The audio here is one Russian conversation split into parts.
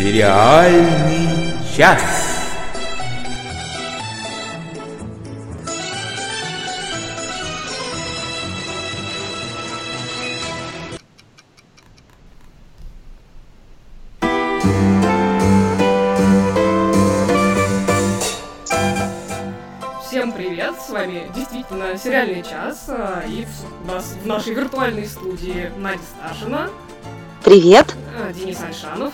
Сериальный час. Всем привет, с вами действительно сериальный час, а, и в, нас, в нашей виртуальной студии Надя Сташина, Привет. а, Денис Альшанов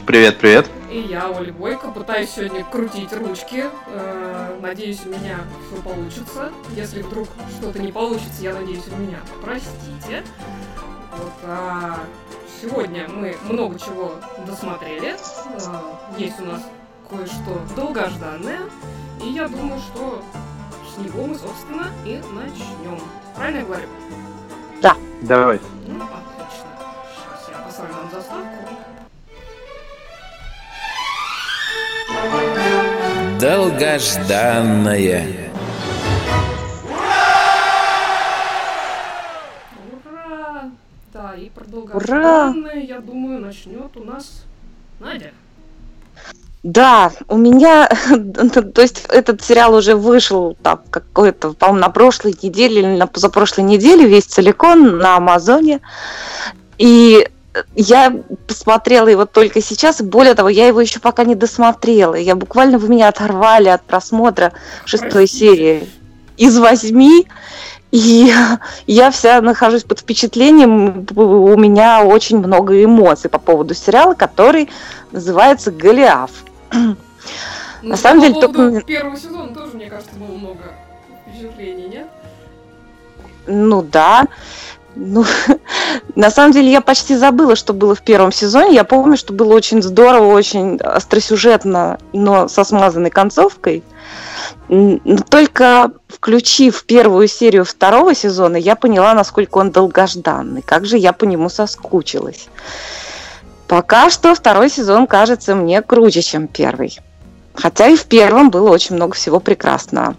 Привет, привет. и я, Оля Бойко. Пытаюсь сегодня крутить ручки, э, надеюсь, у меня все получится. Если вдруг что-то не получится, я надеюсь, вы меня простите. Вот, а сегодня мы много чего досмотрели. А, Есть у нас кое-что долгожданное. И я думаю, что с него мы, собственно, и начнем. Правильно я говорю? Давай. Ну, отлично. Сейчас я поставлю нам заставку. Долгожданное. Ура! Да, и про долгожданное, я думаю, начнет у нас Надя. Да, у меня, то есть этот сериал уже вышел там какой-то, по-моему, на прошлой неделе или на позапрошлой неделе, весь целиком на Амазоне. И я посмотрела его только сейчас, и более того, я его еще пока не досмотрела. Я буквально вы меня оторвали от просмотра шестой серии из восьми. И я вся нахожусь под впечатлением, у меня очень много эмоций по поводу сериала, который называется «Голиаф». Ну, На самом деле, только- первого сезона тоже, мне кажется, было много впечатлений, нет? Ну да. Ну, на самом деле я почти забыла, что было в первом сезоне. Я помню, что было очень здорово, очень остросюжетно, но со смазанной концовкой. Но только включив первую серию второго сезона, я поняла, насколько он долгожданный. Как же я по нему соскучилась. Пока что второй сезон кажется мне круче, чем первый. Хотя и в первом было очень много всего прекрасного.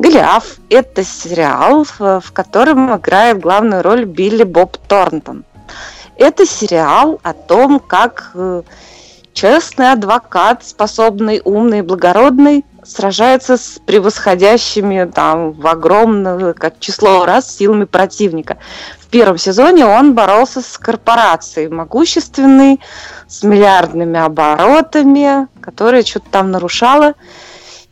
Голиаф – это сериал, в котором играет главную роль Билли Боб Торнтон. Это сериал о том, как э, честный адвокат, способный, умный, благородный, сражается с превосходящими там в огромное как число раз силами противника. В первом сезоне он боролся с корпорацией могущественной, с миллиардными оборотами, которая что-то там нарушала.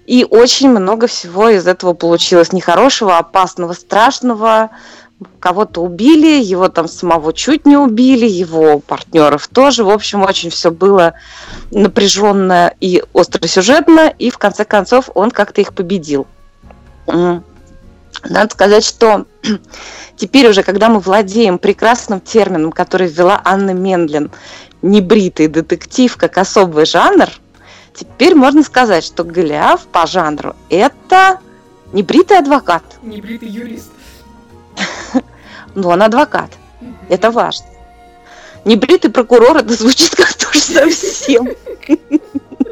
И очень много всего из этого получилось нехорошего, опасного, страшного. Кого-то убили, его там самого чуть не убили, его партнеров тоже. В общем, очень все было напряженно и остросюжетно, и в конце концов он как-то их победил. Надо сказать, что теперь уже, когда мы владеем прекрасным термином, который ввела Анна Мендлин, небритый детектив как особый жанр, теперь можно сказать, что Голиаф по жанру это небритый адвокат. Небритый юрист. Но он адвокат. Это важно. Небритый прокурор, это звучит как совсем.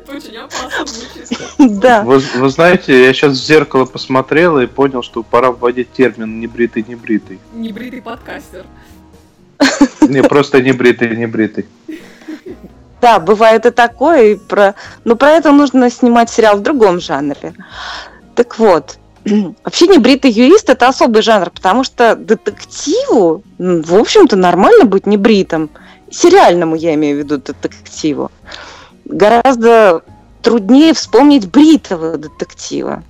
Очень опасно звучит. Да. Вы, вы знаете, я сейчас в зеркало посмотрел и понял, что пора вводить термин небритый-небритый. Небритый подкастер. Не, просто небритый-небритый. Да, бывает и такое, и про... но про это нужно снимать сериал в другом жанре. Так вот, вообще небритый юрист это особый жанр, потому что детективу, в общем-то, нормально быть небритым. Сериальному я имею в виду детективу. Гораздо труднее вспомнить бритого детектива.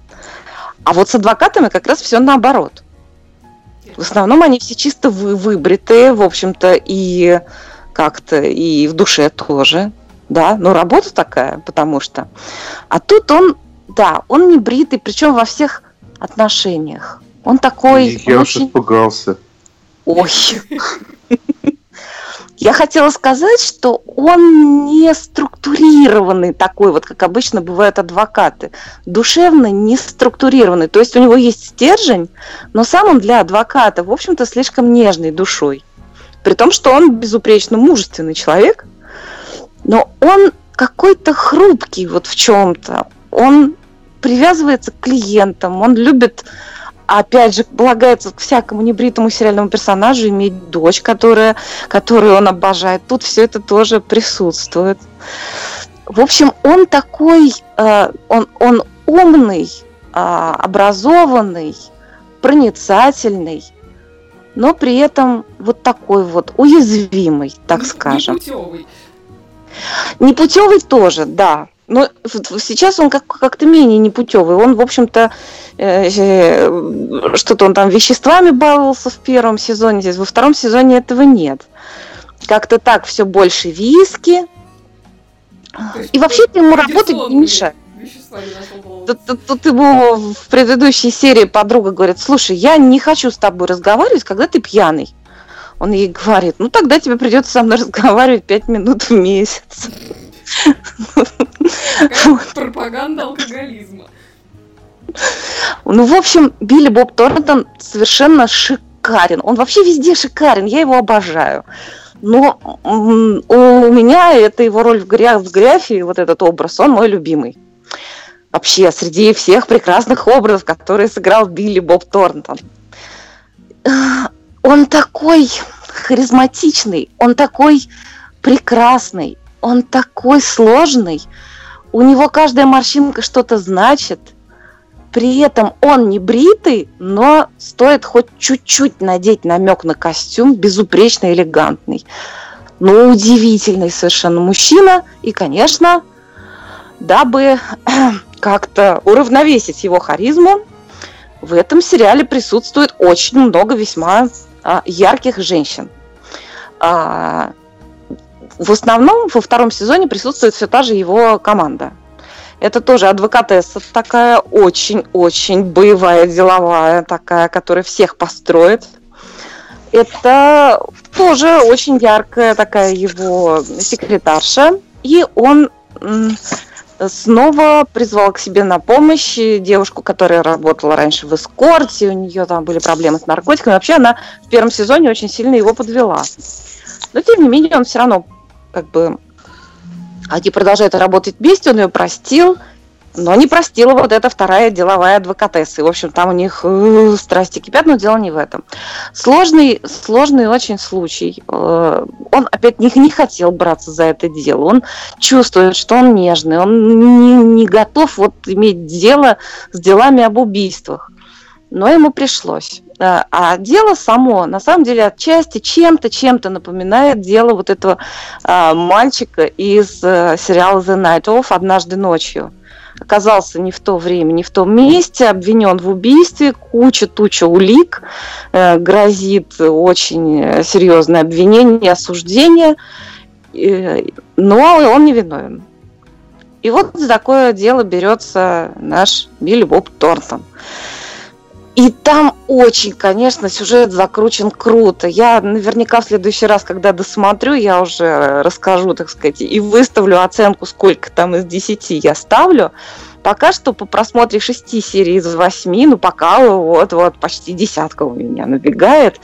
А вот с адвокатами как раз все наоборот. В основном они все чисто вы, выбритые, в общем-то, и как-то, и в душе тоже. Да, но работа такая, потому что. А тут он, да, он не бритый, причем во всех отношениях. Он такой. я он уж очень- испугался. Ой. Я хотела сказать, что он не структурированный такой, вот как обычно бывают адвокаты. Душевно не структурированный. То есть у него есть стержень, но сам он для адвоката, в общем-то, слишком нежной душой. При том, что он безупречно мужественный человек, но он какой-то хрупкий вот в чем-то. Он привязывается к клиентам, он любит опять же, полагается всякому небритому сериальному персонажу иметь дочь, которая, которую он обожает. Тут все это тоже присутствует. В общем, он такой, э, он, он умный, э, образованный, проницательный, но при этом вот такой вот уязвимый, так не, скажем. Непутевый. Непутевый тоже, да. Но сейчас он как- как-то менее непутевый. Он, в общем-то, э, э, что-то он там веществами баловался в первом сезоне, здесь во втором сезоне этого нет. Как-то так все больше виски. И вообще ему работать не мешает. Тут, тут, тут ему в предыдущей серии подруга говорит, слушай, я не хочу с тобой разговаривать, когда ты пьяный. Он ей говорит, ну тогда тебе придется со мной разговаривать пять минут в месяц. Пропаганда алкоголизма. Ну, в общем, Билли Боб Торнтон совершенно шикарен. Он вообще везде шикарен, я его обожаю. Но у меня это его роль в, гря... в Гряфе, вот этот образ, он мой любимый. Вообще, среди всех прекрасных образов, которые сыграл Билли Боб Торнтон. Он такой харизматичный, он такой прекрасный, он такой сложный. У него каждая морщинка что-то значит. При этом он не бритый, но стоит хоть чуть-чуть надеть намек на костюм, безупречно элегантный. Ну, удивительный совершенно мужчина. И, конечно, дабы как-то уравновесить его харизму, в этом сериале присутствует очень много весьма а, ярких женщин. А, в основном во втором сезоне присутствует все та же его команда. Это тоже адвокатесса такая очень-очень боевая, деловая такая, которая всех построит. Это тоже очень яркая такая его секретарша. И он снова призвал к себе на помощь девушку, которая работала раньше в эскорте, у нее там были проблемы с наркотиками. Вообще она в первом сезоне очень сильно его подвела. Но тем не менее он все равно как бы они продолжают работать вместе, он ее простил, но не простила вот эта вторая деловая адвокатесса. И, в общем, там у них э, страсти кипят, но дело не в этом. Сложный, сложный очень случай. Э, он опять не, не хотел браться за это дело. Он чувствует, что он нежный, он не, не готов вот иметь дело с делами об убийствах. Но ему пришлось. А дело само, на самом деле, отчасти чем-то, чем-то напоминает дело вот этого а, мальчика из а, сериала The Night Of «Однажды ночью». Оказался не в то время, не в том месте, обвинен в убийстве, куча-туча улик, э, грозит очень серьезное обвинение, осуждение, э, но он не виновен. И вот за такое дело берется наш Билли Боб Торнтон. И там очень, конечно, сюжет закручен круто. Я наверняка в следующий раз, когда досмотрю, я уже расскажу, так сказать, и выставлю оценку, сколько там из 10 я ставлю. Пока что по просмотре шести серий из восьми, ну пока вот-вот почти десятка у меня набегает.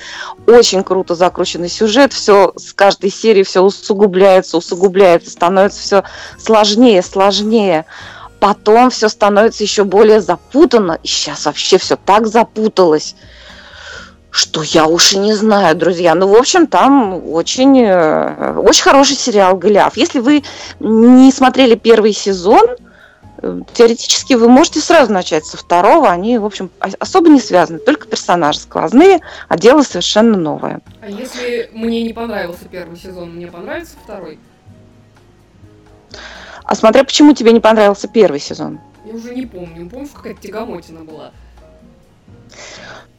Очень круто закрученный сюжет, все с каждой серии все усугубляется, усугубляется, становится все сложнее, сложнее потом все становится еще более запутанно. И сейчас вообще все так запуталось, что я уж и не знаю, друзья. Ну, в общем, там очень, э, очень хороший сериал «Голиаф». Если вы не смотрели первый сезон, э, теоретически вы можете сразу начать со второго. Они, в общем, особо не связаны. Только персонажи сквозные, а дело совершенно новое. А если мне не понравился первый сезон, мне понравится второй? А смотря почему тебе не понравился первый сезон. Я уже не помню. Помнишь, какая-то тягомотина была?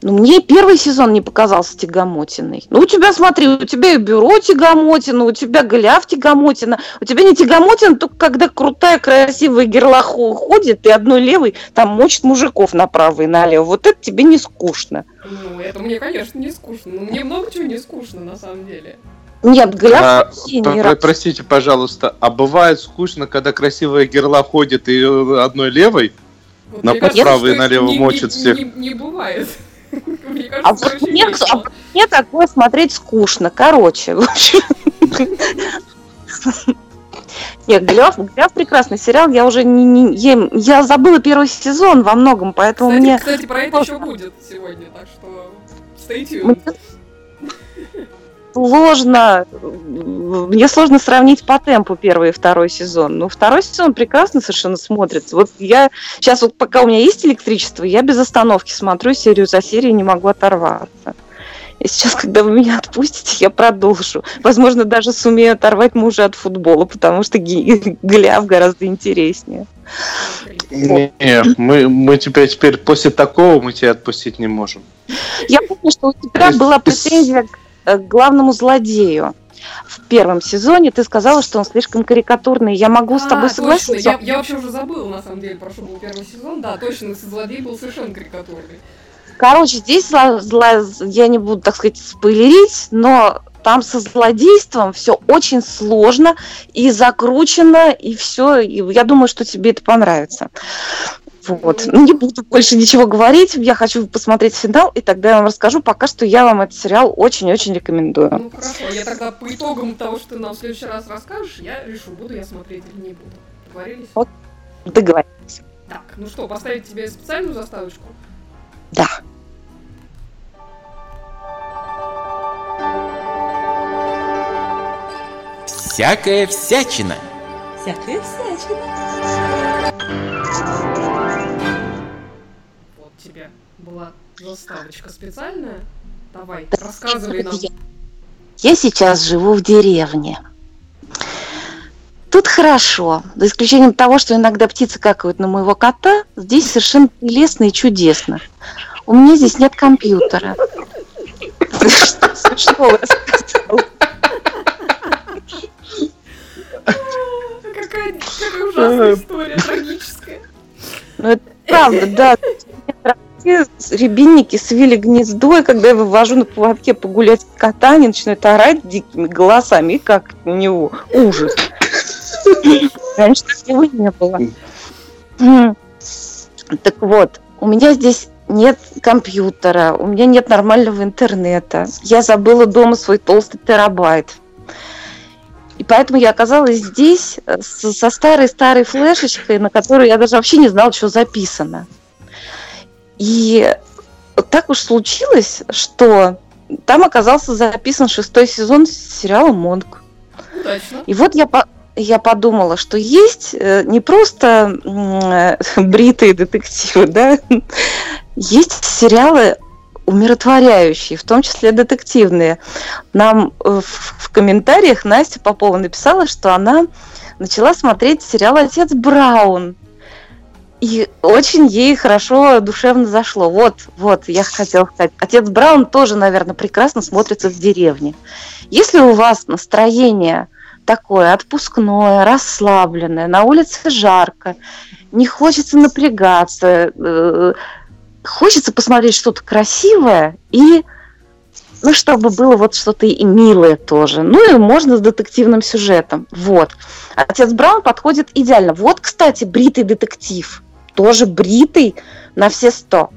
Ну, мне первый сезон не показался тягомотиной. Ну, у тебя, смотри, у тебя и бюро тягомотина, у тебя Голиаф тягомотина. У тебя не тягомотина, только когда крутая, красивая герлаха уходит, и одной левой там мочит мужиков направо и налево. Вот это тебе не скучно. Ну, это мне, конечно, не скучно. Но мне много чего не скучно, на самом деле. Нет, гляд а, про- Простите, пожалуйста, а бывает скучно, когда красивая герла ходит и одной левой? Вот на право и налево не, мочит не, всех. Не, не бывает. а вот мне, а мне такое смотреть скучно. Короче, в общем. Нет, Голиаф, Голиаф прекрасный сериал. Я уже не, не я, я забыла первый сезон во многом, поэтому кстати, мне. Кстати, про это еще будет сегодня, так что stay tuned. Сложно, мне сложно сравнить по темпу первый и второй сезон. Но второй сезон прекрасно совершенно смотрится. Вот я сейчас вот пока у меня есть электричество, я без остановки смотрю серию за серией, не могу оторваться. И сейчас, когда вы меня отпустите, я продолжу. Возможно, даже сумею оторвать мужа от футбола, потому что Голиаф гораздо интереснее. Не, мы, мы тебя теперь после такого мы тебя отпустить не можем. Я помню, что у тебя была претензия к э, главному злодею в первом сезоне ты сказала, что он слишком карикатурный. Я могу а, с тобой согласиться. Я, я вообще уже забыла, на самом деле, про что был первый сезон. Да, точно, злодей был совершенно карикатурный. Короче, здесь зло, зло, я не буду, так сказать, спойлерить, но там со злодейством все очень сложно и закручено, и все. И я думаю, что тебе это понравится. Вот. Ну, не буду больше ничего говорить. Я хочу посмотреть финал, и тогда я вам расскажу. Пока что я вам этот сериал очень-очень рекомендую. Ну хорошо, я тогда по итогам того, что ты нам в следующий раз расскажешь, я решу, буду я смотреть или не буду. Договорились? Вот, договорились. Так, ну что, поставить тебе специальную заставочку? Да. Всякая всячина. Всякая всячина. Была заставочка специальная. Давай, рассказывай нам. Я сейчас живу в деревне. Тут хорошо, за исключением того, что иногда птицы какают на моего кота, здесь совершенно прелестно и чудесно. У меня здесь нет компьютера. Что смешного какая ужасная история, трагическая. Ну, это правда, да. Рябинники свили гнездо, и когда я вывожу на поводке погулять кота, они начинают орать дикими голосами, и как у него ужас. Раньше такого не было. Так вот, у меня здесь нет компьютера, у меня нет нормального интернета. Я забыла дома свой толстый терабайт. И поэтому я оказалась здесь э, со старой-старой флешечкой, на которой я даже вообще не знала, что записано. И так уж случилось, что там оказался записан шестой сезон сериала «Монг». И вот я, я подумала, что есть э, не просто бритые детективы, да, есть сериалы умиротворяющие, в том числе детективные. Нам э, в, комментариях Настя Попова написала, что она начала смотреть сериал «Отец Браун». И очень ей хорошо, душевно зашло. Вот, вот, я хотела сказать. Отец Браун тоже, наверное, прекрасно смотрится в деревне. Если у вас настроение такое отпускное, расслабленное, на улице жарко, не хочется напрягаться, э, хочется посмотреть что-то красивое и ну, чтобы было вот что-то и милое тоже. Ну, и можно с детективным сюжетом. Вот. Отец Браун подходит идеально. Вот, кстати, бритый детектив. Тоже бритый на все сто.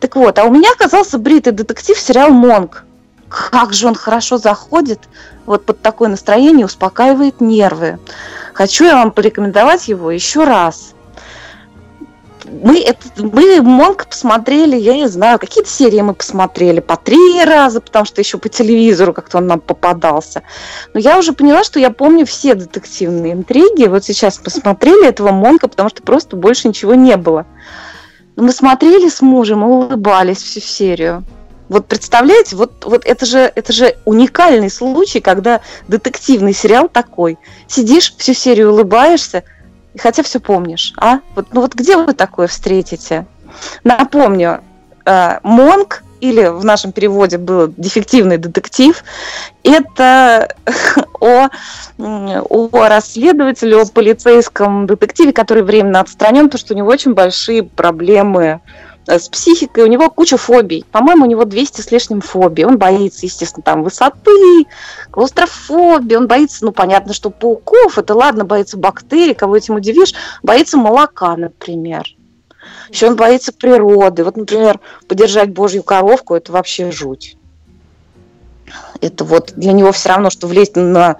Так вот, а у меня оказался бритый детектив сериал «Монг». Как же он хорошо заходит вот под такое настроение, успокаивает нервы. Хочу я вам порекомендовать его еще раз мы, это, мы Монк посмотрели, я не знаю, какие-то серии мы посмотрели по три раза, потому что еще по телевизору как-то он нам попадался. Но я уже поняла, что я помню все детективные интриги. Вот сейчас посмотрели этого Монка, потому что просто больше ничего не было. Но мы смотрели с мужем и улыбались всю серию. Вот представляете, вот, вот это, же, это же уникальный случай, когда детективный сериал такой. Сидишь, всю серию улыбаешься, и хотя все помнишь, а? Вот, ну вот где вы такое встретите? Напомню, э, Монк или в нашем переводе был дефективный детектив, это о, о расследователе, о полицейском детективе, который временно отстранен, потому что у него очень большие проблемы с психикой, у него куча фобий. По-моему, у него 200 с лишним фобий. Он боится, естественно, там высоты, клаустрофобии, он боится, ну, понятно, что пауков, это ладно, боится бактерий, кого этим удивишь, боится молока, например. Еще он боится природы. Вот, например, подержать божью коровку, это вообще жуть. Это вот для него все равно, что влезть на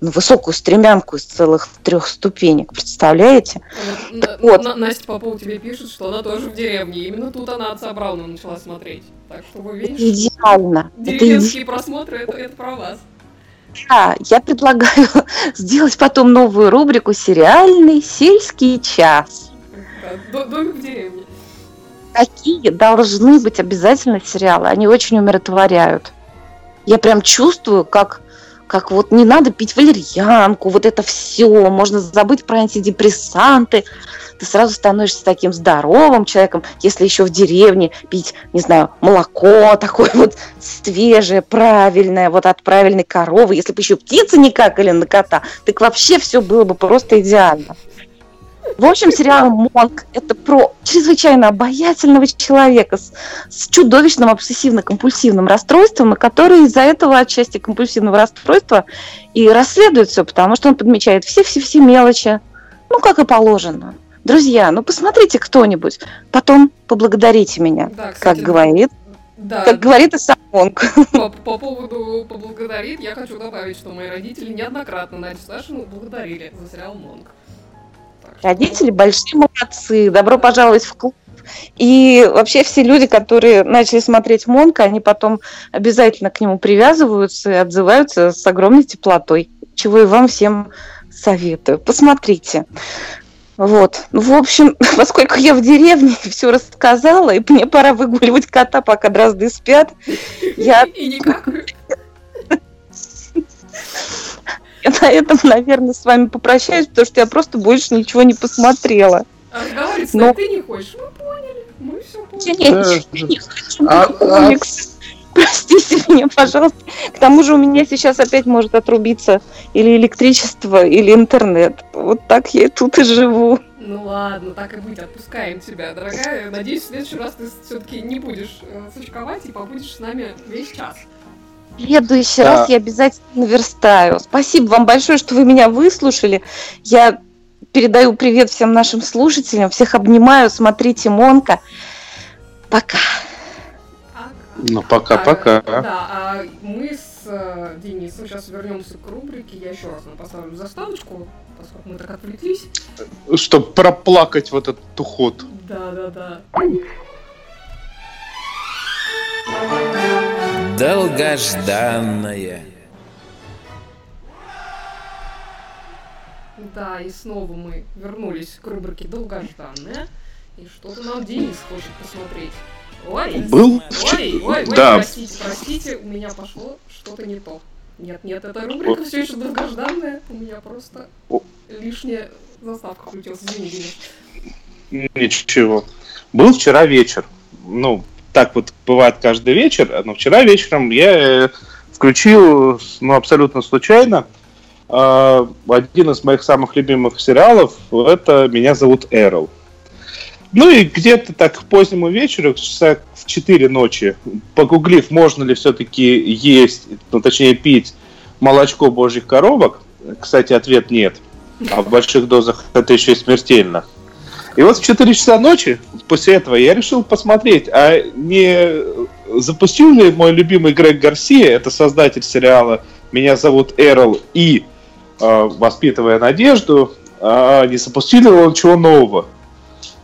ну, высокую стремянку из целых трех ступенек, представляете? Так вот. На, Настя Попова тебе пишет, что она тоже в деревне. Именно тут она отца Брауна начала смотреть. Так что вы видите, идеально. деревенские это просмотры это, это про вас. Да, я предлагаю сделать потом новую рубрику «Сериальный сельский час». Да, домик в деревне. Такие должны быть обязательно сериалы. Они очень умиротворяют. Я прям чувствую, как как вот не надо пить валерьянку, вот это все, можно забыть про антидепрессанты, ты сразу становишься таким здоровым человеком, если еще в деревне пить, не знаю, молоко такое вот свежее, правильное, вот от правильной коровы, если бы еще птицы не какали на кота, так вообще все было бы просто идеально. В общем, сериал «Монк» — это про чрезвычайно обаятельного человека с, с чудовищным обсессивно-компульсивным расстройством, и который из-за этого отчасти компульсивного расстройства и расследует все, потому что он подмечает все-все-все мелочи, ну, как и положено. Друзья, ну посмотрите кто-нибудь, потом поблагодарите меня, да, кстати, как говорит да. Как говорит и сам Монк. По, по поводу поблагодарит, я хочу добавить, что мои родители неоднократно Надю Сашину благодарили за сериал Монк. Родители большие молодцы. Добро пожаловать в клуб. И вообще все люди, которые начали смотреть Монка, они потом обязательно к нему привязываются и отзываются с огромной теплотой, чего и вам всем советую. Посмотрите. Вот. Ну, в общем, поскольку я в деревне все рассказала, и мне пора выгуливать кота, пока дрозды спят, я... И. Я на этом, наверное, с вами попрощаюсь, потому что я просто больше ничего не посмотрела. А Но... ты не хочешь? Мы поняли. Мы все поняли. Я не, хочу а, а... Простите меня, пожалуйста. К тому же у меня сейчас опять может отрубиться или электричество, или интернет. Вот так я тут и живу. Ну ладно, так и быть, отпускаем тебя, дорогая. Надеюсь, в следующий раз ты все-таки не будешь э, сочковать и побудешь с нами весь час следующий да. раз я обязательно наверстаю. Спасибо вам большое, что вы меня выслушали. Я передаю привет всем нашим слушателям, всех обнимаю, смотрите Монка. Пока. Ну, пока-пока. А, да, а мы с э, Денисом сейчас вернемся к рубрике. Я еще раз нам поставлю заставочку, поскольку мы так отвлеклись. Чтобы проплакать вот этот уход. Да, да, да. Долгожданная. Да, и снова мы вернулись к рубрике «Долгожданная». И что-то нам Денис хочет посмотреть. Ой, Был? Ой, ой, ой, да. простите, простите, у меня пошло что-то не то. Нет, нет, эта рубрика все еще долгожданная. У меня просто лишняя заставка включилась. Извини, Денис. Ничего. Был вчера вечер. Ну, так вот бывает каждый вечер, но вчера вечером я э, включил, ну, абсолютно случайно, э, один из моих самых любимых сериалов, это «Меня зовут Эрл». Ну и где-то так к позднему вечеру, часа в 4 ночи, погуглив, можно ли все-таки есть, ну точнее пить молочко божьих коровок, кстати, ответ нет, а в больших дозах это еще и смертельно – и вот в 4 часа ночи, после этого, я решил посмотреть, а не запустил ли мой любимый Грег Гарсия, это создатель сериала «Меня зовут Эрл» и э, «Воспитывая надежду», а не запустил ли он чего нового?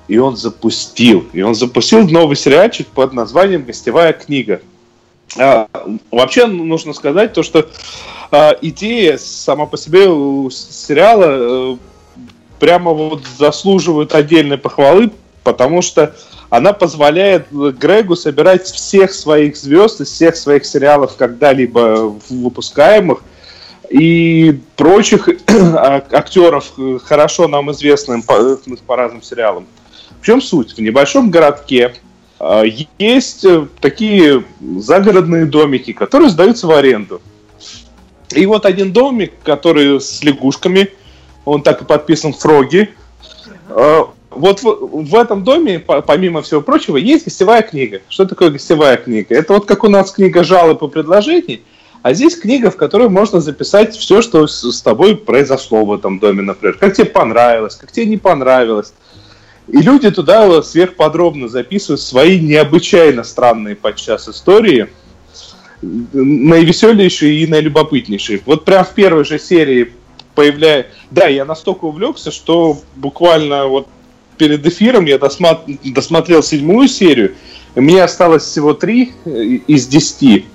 И он запустил. И он запустил новый сериальчик под названием «Гостевая книга». А, вообще нужно сказать то, что а, идея сама по себе у сериала э, прямо вот заслуживают отдельной похвалы, потому что она позволяет Грегу собирать всех своих звезд из всех своих сериалов, когда-либо выпускаемых, и прочих актеров, хорошо нам известных по, по разным сериалам. В чем суть? В небольшом городке а, есть такие загородные домики, которые сдаются в аренду. И вот один домик, который с лягушками – он так и подписан Фроги. А, вот в, этом доме, помимо всего прочего, есть гостевая книга. Что такое гостевая книга? Это вот как у нас книга жалоб и предложений, а здесь книга, в которой можно записать все, что с, тобой произошло в этом доме, например. Как тебе понравилось, как тебе не понравилось. И люди туда сверхподробно записывают свои необычайно странные подчас истории. наивеселейший и наилюбопытнейший. Вот прям в первой же серии появляется... Да, я настолько увлекся, что буквально вот перед эфиром я досмат... досмотрел седьмую серию, и мне осталось всего три э, из десяти.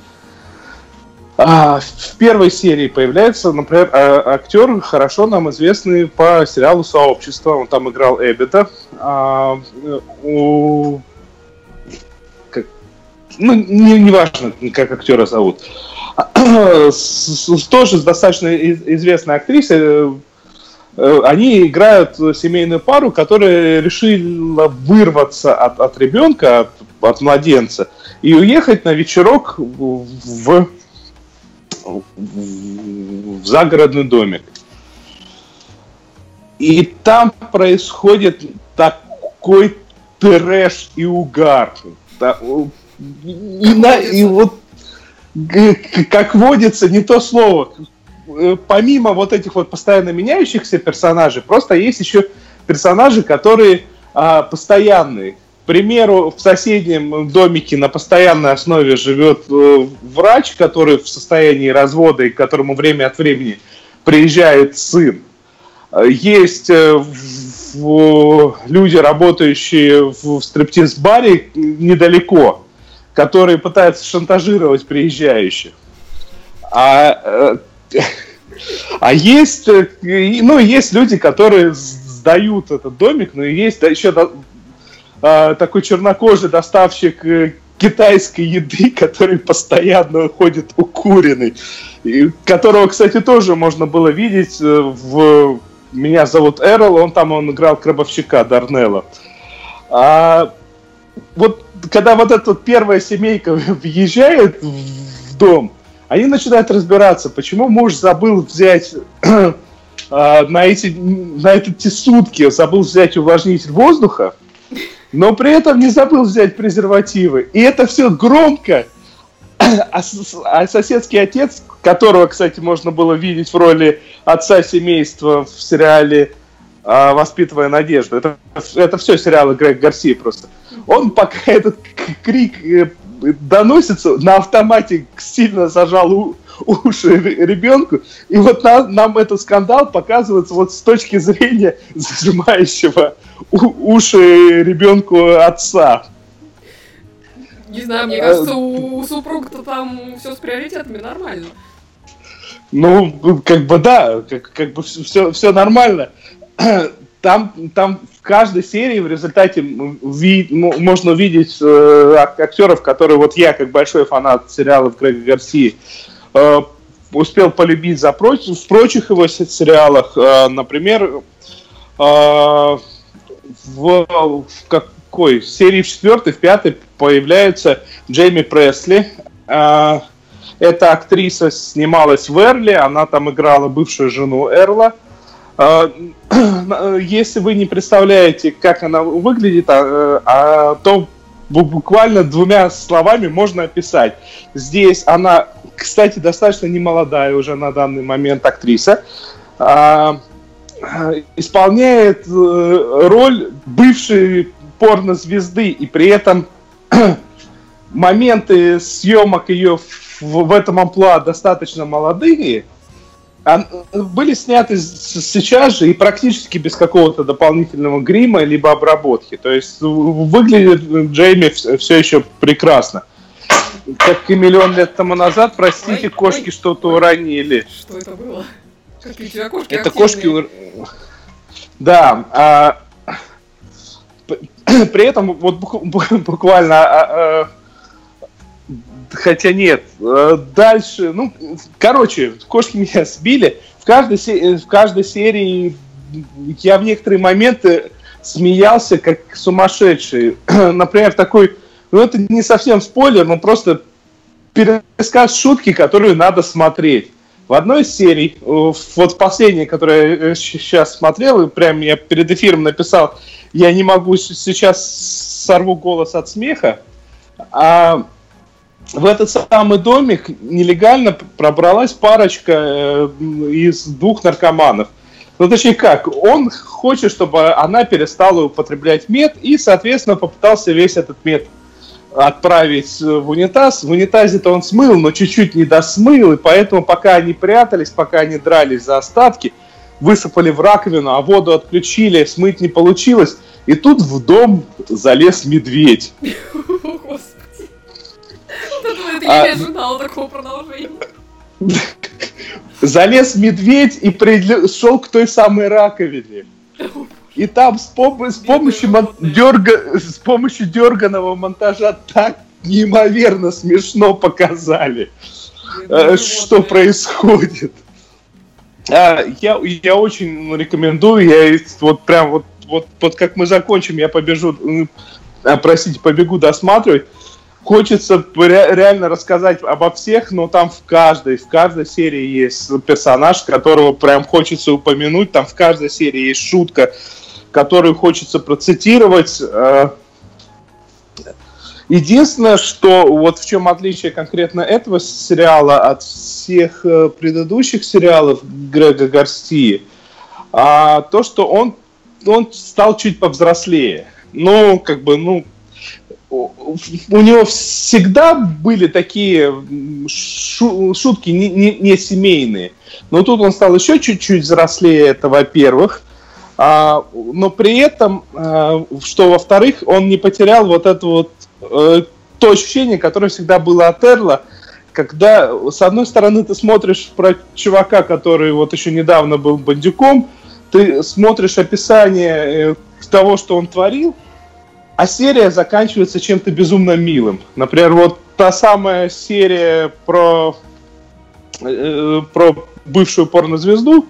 А, в первой серии появляется, например, а, актер, хорошо нам известный по сериалу «Сообщество». Он там играл Эббета. А, у... Ну, не, не важно, как актера зовут. Тоже с достаточно известной актрисой э, э, они играют семейную пару, которая решила вырваться от, от ребенка, от, от младенца, и уехать на вечерок в в загородный домик. И там происходит такой трэш и угар. И, на, и вот, как водится, не то слово. Помимо вот этих вот постоянно меняющихся персонажей, просто есть еще персонажи, которые а, постоянные примеру, в соседнем домике на постоянной основе живет э, врач, который в состоянии развода и к которому время от времени приезжает сын. Есть э, люди, работающие в стриптиз-баре недалеко, которые пытаются шантажировать приезжающих. А, э, а есть, ну, есть люди, которые сдают этот домик, но есть еще а, такой чернокожий доставщик э, китайской еды, который постоянно ходит укуренный, которого, кстати, тоже можно было видеть э, в «Меня зовут Эрл», он там он играл крабовщика Дарнелла. А вот когда вот эта вот первая семейка въезжает в дом, они начинают разбираться, почему муж забыл взять а, на эти, на эти сутки, забыл взять увлажнитель воздуха, но при этом не забыл взять презервативы. И это все громко. А, а соседский отец, которого, кстати, можно было видеть в роли отца семейства в сериале «Воспитывая надежду», это, это все сериалы Грег Гарсии просто. Он пока этот крик э, доносится, на автомате сильно зажал у, уши ребенку. И вот на, нам этот скандал показывается вот с точки зрения зажимающего уши ребенку отца. Не знаю, мне кажется, у, у супруга-то там все с приоритетами нормально. Ну, как бы да, как, как бы все, все нормально. Там, там в каждой серии в результате ви, можно увидеть э, актеров, которые вот я, как большой фанат сериалов Грега Гарсии, э, успел полюбить за проч, в прочих его сериалах. Э, например, э, в, в какой серии в четвертой, в пятой появляется Джейми Пресли. А, эта актриса снималась в Эрли, она там играла бывшую жену Эрла. А, если вы не представляете, как она выглядит, а, а, то буквально двумя словами можно описать. Здесь она, кстати, достаточно немолодая уже на данный момент актриса. Исполняет э, роль бывшей порнозвезды, и при этом моменты съемок ее в, этом амплуа достаточно молодые, а, были сняты сейчас же и практически без какого-то дополнительного грима либо обработки. То есть выглядит Джейми все еще прекрасно. Как и миллион лет тому назад, простите, ой, кошки что-то уронили. Что это было? Какие у тебя кошки Это активные. кошки... Да. А... При этом вот буквально... Хотя нет. А, дальше... Ну, короче, кошки меня сбили. В каждой, в каждой серии я в некоторые моменты смеялся как сумасшедший. Например, такой... Ну, это не совсем спойлер, но просто пересказ шутки, которую надо смотреть. В одной из серий, э, вот последняя, которую я сейчас смотрел, и прям я перед эфиром написал, я не могу сейчас сорву голос от смеха, а в этот самый домик нелегально пробралась парочка э, из двух наркоманов. Ну, точнее как, он хочет, чтобы она перестала употреблять мед и, соответственно, попытался весь этот мед отправить в унитаз. В унитазе-то он смыл, но чуть-чуть не досмыл, и поэтому пока они прятались, пока они дрались за остатки, высыпали в раковину, а воду отключили, смыть не получилось. И тут в дом залез медведь. Я А, не ожидала такого продолжения. Залез медведь и шел к той самой раковине. И там с, пом- с помощью мон- дерга- с помощью дерганого монтажа так неимоверно смешно показали, э, что происходит. А, я, я очень ну, рекомендую, я вот прям вот, вот, вот как мы закончим, я побежу, а, простите, побегу досматривать. Хочется ре- реально рассказать обо всех, но там в каждой, в каждой серии есть персонаж, которого прям хочется упомянуть, там в каждой серии есть шутка, которую хочется процитировать. Э, Единственное, что вот в чем отличие конкретно этого сериала от всех э, предыдущих сериалов Грега Гарсии, а, то, что он, он стал чуть повзрослее. Ну, как бы, ну, у него всегда были такие шутки не, не, не семейные. Но тут он стал еще чуть-чуть взрослее, это во-первых. А, но при этом, а, что во-вторых, он не потерял вот это вот э, то ощущение, которое всегда было от Эрла, когда, с одной стороны, ты смотришь про чувака, который вот еще недавно был бандюком, ты смотришь описание э, того, что он творил, а серия заканчивается чем-то безумно милым. Например, вот та самая серия про, э, про бывшую порнозвезду,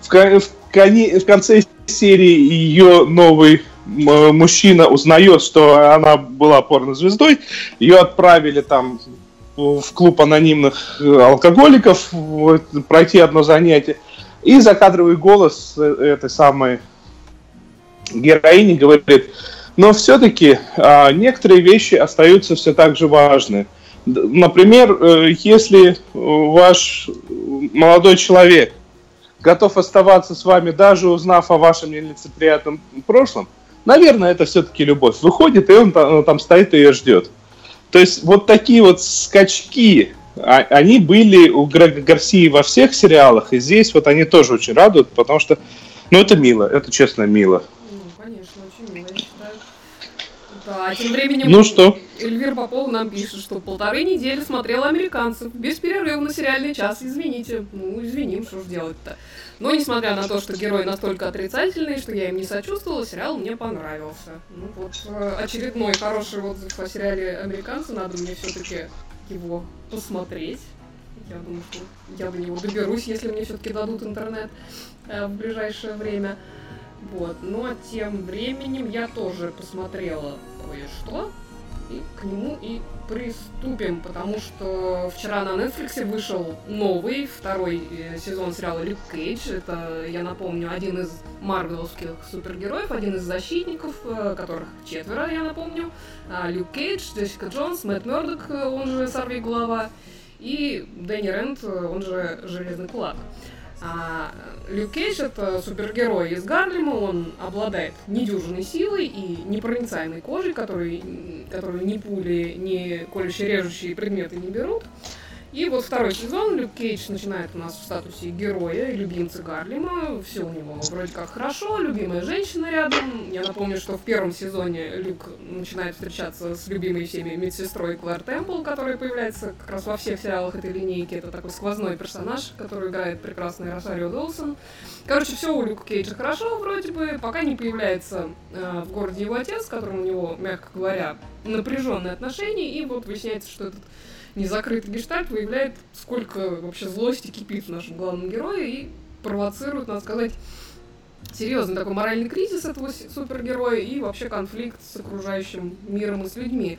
в, в, в конце серии ее новый мужчина узнает, что она была порнозвездой, ее отправили там в клуб анонимных э, алкоголиков вот, пройти одно занятие. И закадровый голос э, этой самой героини говорит, но все-таки некоторые вещи остаются все так же важны. Например, э, если э, ваш молодой человек готов оставаться с вами, даже узнав о вашем нелицеприятном прошлом, наверное, это все-таки любовь. Выходит, и он там, там стоит и ее ждет. То есть вот такие вот скачки, а- они были у Грега Гарсии во всех сериалах, и здесь вот они тоже очень радуют, потому что, ну, это мило, это честно мило. Ну, конечно, очень мило, я считаю. Да, тем временем Ну что? Эльвир Попов нам пишет, что полторы недели смотрела американцев. Без перерыва на сериальный час, извините. Ну, извиним, что ж делать-то. Но, несмотря на то, что герои настолько отрицательные, что я им не сочувствовала, сериал мне понравился. Ну, вот э, очередной хороший отзыв о сериале «Американцы». Надо мне все-таки его посмотреть. Я думаю, что я до него доберусь, если мне все-таки дадут интернет э, в ближайшее время. Вот. Ну а тем временем я тоже посмотрела кое-что. И к нему и приступим, потому что вчера на Netflix вышел новый, второй э, сезон сериала Люк Кейдж. Это, я напомню, один из марвеловских супергероев, один из защитников, э, которых четверо, я напомню. А, Люк Кейдж, Джессика Джонс, Мэтт Мёрдок, э, он же Сорви Голова, и Дэнни э, он же Железный Кулак. А Люк Кейдж это супергерой из Гарлема, он обладает недюжинной силой и непроницаемой кожей, который, которую ни пули, ни колющие режущие предметы не берут. И вот второй сезон Люк Кейдж начинает у нас в статусе героя и любимца Гарлема. Все у него вроде как хорошо, любимая женщина рядом. Я напомню, что в первом сезоне Люк начинает встречаться с любимой всеми медсестрой Клэр Темпл, которая появляется как раз во всех сериалах этой линейки. Это такой сквозной персонаж, который играет прекрасный Росарио Доусон. Короче, все у Люка Кейджа хорошо вроде бы, пока не появляется э, в городе его отец, с которым у него, мягко говоря, напряженные отношения, и вот выясняется, что этот незакрытый гештальт выявляет, сколько вообще злости кипит в нашем главном герое и провоцирует, надо сказать, серьезный такой моральный кризис этого супергероя и вообще конфликт с окружающим миром и с людьми.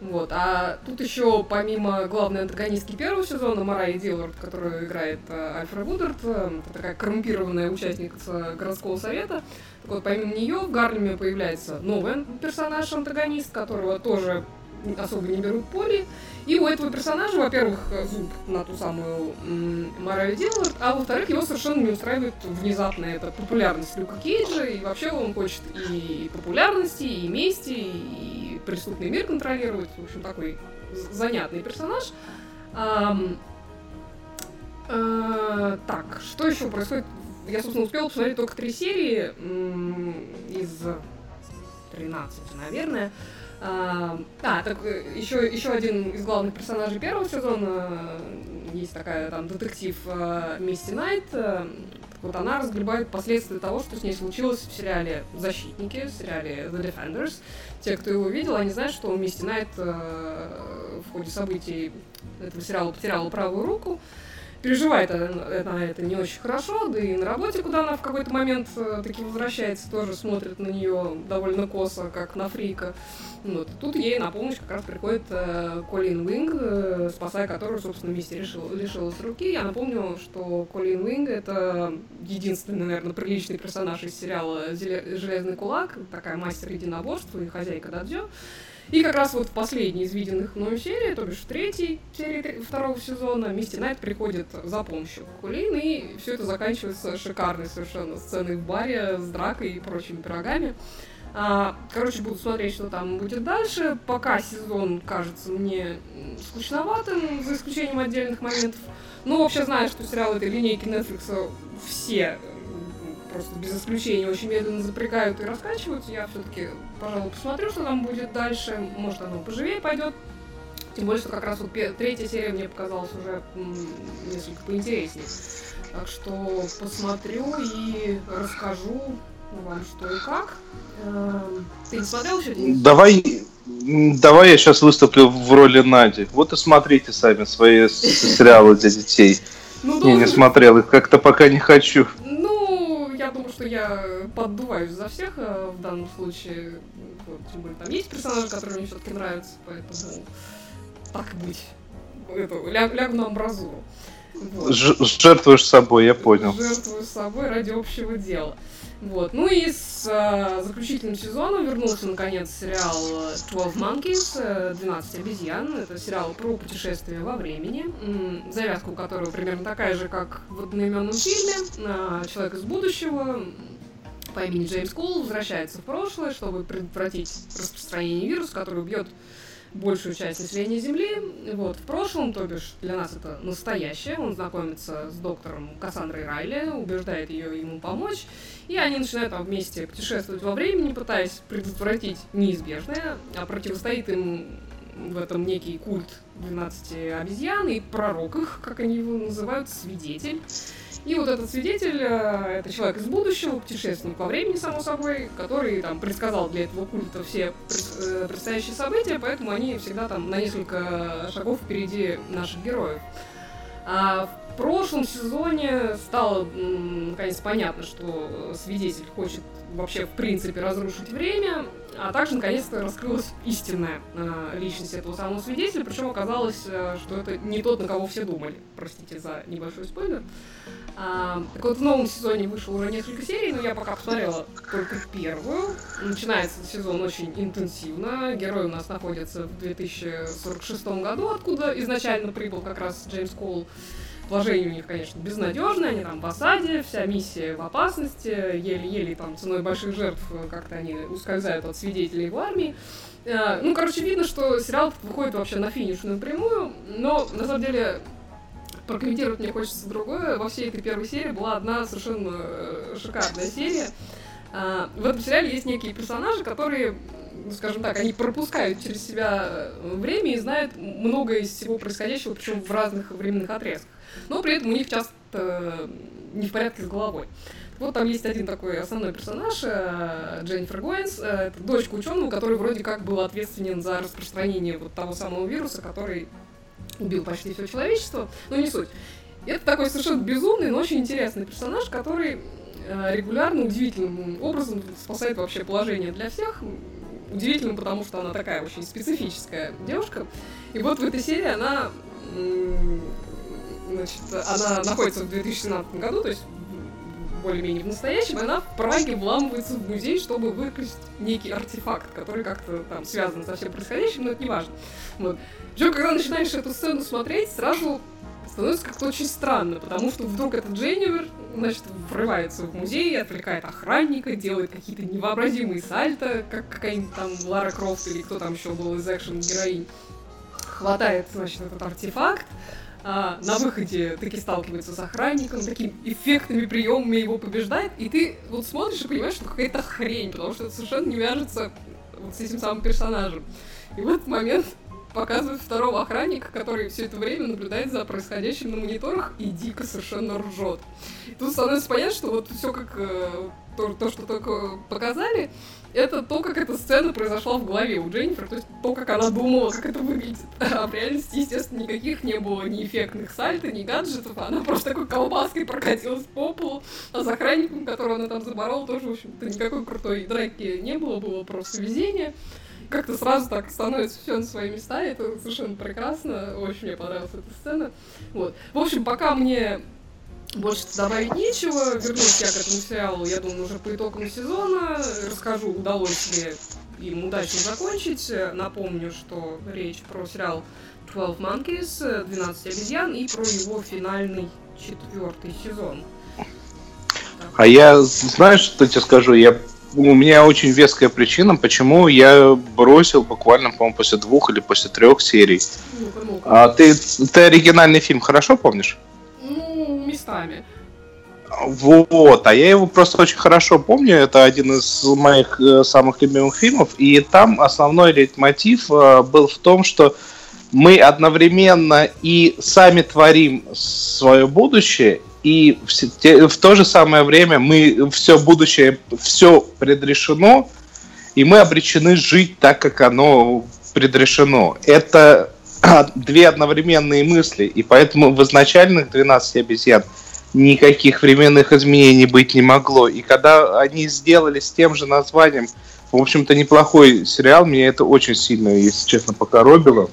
Вот. А тут еще, помимо главной антагонистки первого сезона, Марайи Дилвард, которую играет э, Альфред Вудерт, э, такая коррумпированная участница городского совета, так вот, помимо нее в Гарлеме появляется новый персонаж-антагонист, которого тоже особо не берут поли. И у этого персонажа, во-первых, зуб на ту самую м, Мараю Дилвард, а во-вторых, его совершенно не устраивает внезапная эта популярность Люка Кейджа, и вообще он хочет и популярности, и мести, и преступный мир контролирует. В общем, такой занятный персонаж. Э, так, что еще происходит? Я, собственно, успела посмотреть только три серии из 13, наверное. А, а, так еще, еще один из главных персонажей первого сезона э, есть такая там детектив э, Мисси Найт. Э, вот она разгребает последствия того, что с ней случилось в сериале «Защитники», в сериале «The Defenders». Те, кто его видел, они знают, что Мисси Найт э, в ходе событий этого сериала потеряла правую руку переживает она это не очень хорошо, да и на работе, куда она в какой-то момент э, таки возвращается, тоже смотрит на нее довольно косо, как на фрика. Вот. Тут ей на помощь как раз приходит э, Колин Уинг, э, спасая которую, собственно, Мисти лиши-, лишилась руки. Я напомню, что Колин Уинг — это единственный, наверное, приличный персонаж из сериала «Железный кулак», такая мастер единоборства и хозяйка додзё. И как раз вот в последней из виденных мною серии, то бишь в третьей серии второго сезона, Мисти Найт приходит за помощью Кулин, и все это заканчивается шикарной совершенно сценой в баре с дракой и прочими пирогами. А, короче, буду смотреть, что там будет дальше. Пока сезон кажется мне скучноватым, за исключением отдельных моментов. Но вообще знаю, что сериалы этой линейки Netflix все просто без исключения очень медленно запрягают и раскачиваются. Я все-таки, пожалуй, посмотрю, что там будет дальше. Может, оно поживее пойдет. Тем более, что как раз вот третья серия мне показалась уже несколько поинтереснее. Так что посмотрю и расскажу вам что и как. Эм, ты не смотрел еще? Давай, давай я сейчас выступлю в роли Нади. Вот и смотрите сами свои сериалы для детей. Ну, я не смотрел их, как-то пока не хочу что я поддуваюсь за всех э, в данном случае. Вот, тем более там есть персонажи, которые мне все-таки нравятся, поэтому так быть. Это, ляг, лягу на амбразуру. Вот. Жертвуешь собой, я понял. Жертвую собой ради общего дела. Вот. Ну и с э, заключительным сезоном вернулся наконец сериал 12 Monkeys, 12 э, обезьян. Это сериал про путешествие во времени, завязка у которого примерно такая же, как в одноименном фильме. Э, человек из будущего по имени Джеймс Кул возвращается в прошлое, чтобы предотвратить распространение вируса, который убьет большую часть населения Земли. Вот, в прошлом, то бишь для нас это настоящее, он знакомится с доктором Кассандрой Райли, убеждает ее ему помочь, и они начинают там вместе путешествовать во времени, пытаясь предотвратить неизбежное, а противостоит им в этом некий культ 12 обезьян и пророк их, как они его называют, свидетель. И вот этот свидетель, э, это человек из будущего, путешественник во времени, само собой, который там предсказал для этого культа все э, предстоящие события, поэтому они всегда там на несколько шагов впереди наших героев. А прошлом сезоне стало наконец понятно, что свидетель хочет вообще в принципе разрушить время, а также наконец-то раскрылась истинная э, личность этого самого свидетеля, причем оказалось, э, что это не тот, на кого все думали. Простите за небольшой спойлер. А, так вот, в новом сезоне вышло уже несколько серий, но я пока посмотрела только первую. Начинается сезон очень интенсивно. Герой у нас находится в 2046 году, откуда изначально прибыл как раз Джеймс Коул. Положение у них, конечно, безнадежное, они там в осаде, вся миссия в опасности, еле-еле там ценой больших жертв как-то они ускользают от свидетелей в армии. А, ну, короче, видно, что сериал выходит вообще на финишную прямую, но на самом деле прокомментировать мне хочется другое. Во всей этой первой серии была одна совершенно э, шикарная серия. В этом сериале есть некие персонажи, которые, ну, скажем так, они пропускают через себя время и знают многое из всего происходящего, причем в разных временных отрезках. Но при этом у них часто не в порядке с головой. Вот там есть один такой основной персонаж, э, Дженнифер Гуэнс, э, это дочка ученого, который вроде как был ответственен за распространение вот того самого вируса, который убил почти все человечество, но не суть. Это такой совершенно безумный, но очень интересный персонаж, который э, регулярно, удивительным образом спасает вообще положение для всех. Удивительно, потому что она такая очень специфическая девушка. И вот в этой серии она, значит, она находится в 2017 году, то есть более-менее в настоящем, и она в Праге вламывается в музей, чтобы выкрасть некий артефакт, который как-то там связан со всем происходящим, но это не важно. Вот. Причем, когда начинаешь эту сцену смотреть, сразу становится как-то очень странно, потому что вдруг этот Дженнивер, значит, врывается в музей, отвлекает охранника, делает какие-то невообразимые сальто, как какая-нибудь там Лара Крофт или кто там еще был из экшен-героинь. Хватает, значит, этот артефакт, а, на выходе таки сталкивается с охранником, такими эффектными приемами его побеждает, и ты вот смотришь и понимаешь, что какая-то хрень, потому что это совершенно не вяжется вот с этим самым персонажем. И в этот момент показывают второго охранника, который все это время наблюдает за происходящим на мониторах и дико совершенно ржет. Тут становится понятно, что вот все как э, то, то, что только показали, это то, как эта сцена произошла в голове у Дженнифер, то есть то, как она думала, как это выглядит. А в реальности, естественно, никаких не было ни эффектных сальто, ни гаджетов, она просто такой колбаской прокатилась по полу, а с охранником, которого она там заборола, тоже, в общем-то, никакой крутой драки не было, было просто везение как-то сразу так становится все на свои места, и это совершенно прекрасно, очень мне понравилась эта сцена. Вот. В общем, пока мне больше добавить нечего, вернусь я к этому сериалу, я думаю, уже по итогам сезона, расскажу, удалось ли им удачно закончить. Напомню, что речь про сериал 12 Monkeys, 12 обезьян, и про его финальный четвертый сезон. А я, знаешь, что тебе скажу? Я у меня очень веская причина, почему я бросил буквально, по-моему, после двух или после трех серий. Ну, а ты, ты оригинальный фильм хорошо помнишь? Ну, местами. Вот, а я его просто очень хорошо помню. Это один из моих э, самых любимых фильмов. И там основной лейтмотив э, был в том, что мы одновременно и сами творим свое будущее, и в, в то же самое время мы все будущее, все предрешено, и мы обречены жить так, как оно предрешено. Это две одновременные мысли, и поэтому в изначальных 12 обезьян никаких временных изменений быть не могло. И когда они сделали с тем же названием, в общем-то, неплохой сериал, меня это очень сильно, если честно, покоробило.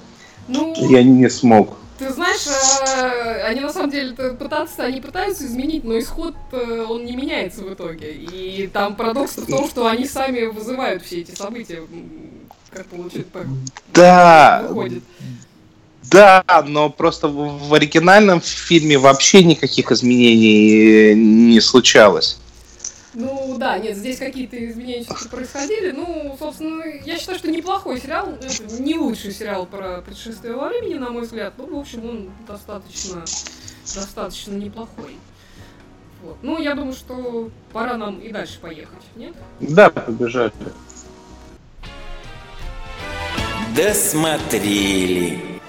Ну, я не смог. Ты знаешь, э, они на самом деле пытаться, они пытаются изменить, но исход э, он не меняется в итоге. И там парадокс в том, что они сами вызывают все эти события, как получается, да. выходит. Да, но просто в оригинальном фильме вообще никаких изменений не случалось. Ну да, нет, здесь какие-то изменения все происходили. Ну, собственно, я считаю, что неплохой сериал. Это не лучший сериал про путешествие во времени, на мой взгляд. Ну, в общем, он достаточно, достаточно неплохой. Вот. Ну, я думаю, что пора нам и дальше поехать, нет? Да, побежали. Досмотрели.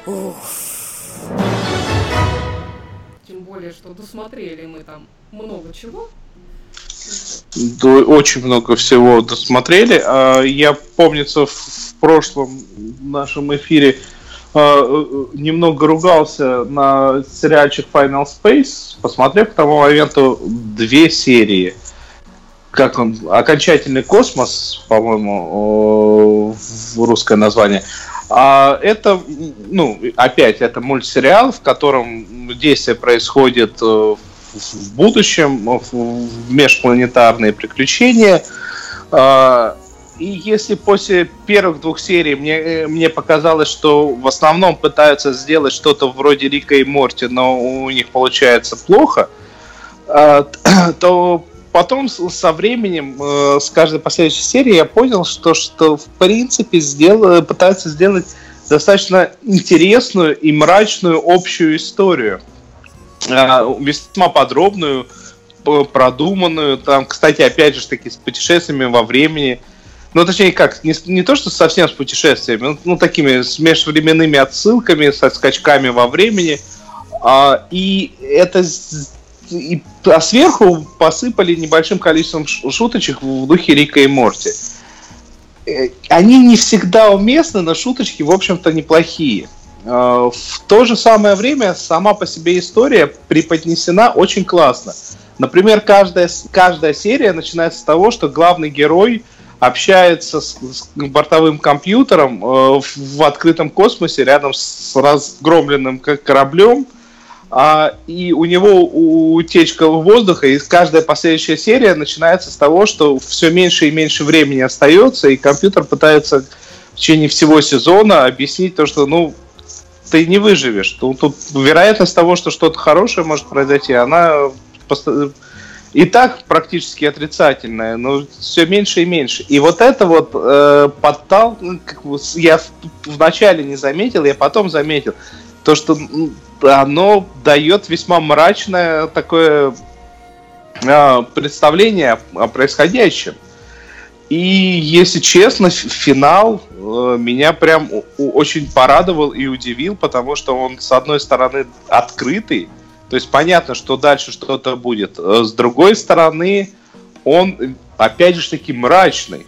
Тем более, что досмотрели мы там много чего очень много всего досмотрели. А, я, помнится, в прошлом нашем эфире а, э, немного ругался на сериальчик Final Space, посмотрев к тому моменту две серии. Как он? Окончательный космос, по-моему, русское название. А это, ну, опять, это мультсериал, в котором действие происходит э, в в будущем, в межпланетарные приключения. А, и если после первых двух серий мне, э, мне показалось, что в основном пытаются сделать что-то вроде Рика и Морти, но у них получается плохо, а, то потом со временем, э, с каждой последующей серии я понял, что, что в принципе сделали, пытаются сделать достаточно интересную и мрачную общую историю. А, весьма подробную, продуманную. Там, кстати, опять же, таки с путешествиями во времени. Ну, точнее, как, не, не то, что совсем с путешествиями, ну, ну такими с межвременными отсылками, со скачками во времени. А, и это и, а сверху посыпали небольшим количеством шуточек в духе Рика и Морти. Э, они не всегда уместны, но шуточки, в общем-то, неплохие. Э, в то же самое время сама по себе история преподнесена очень классно. Например, каждая, каждая серия начинается с того, что главный герой общается с, с бортовым компьютером э, в открытом космосе рядом с разгромленным кораблем, а, и у него утечка воздуха, и каждая последующая серия начинается с того, что все меньше и меньше времени остается, и компьютер пытается в течение всего сезона объяснить то, что, ну, ты не выживешь. Тут, тут вероятность того, что что-то хорошее может произойти, она и так практически отрицательная, но все меньше и меньше. И вот это вот э, подтал, ну, как я вначале не заметил, я потом заметил, то, что оно дает весьма мрачное такое э, представление о происходящем. И, если честно, финал меня прям очень порадовал и удивил, потому что он, с одной стороны, открытый, то есть понятно, что дальше что-то будет. Э, с другой стороны, он, опять же таки, мрачный.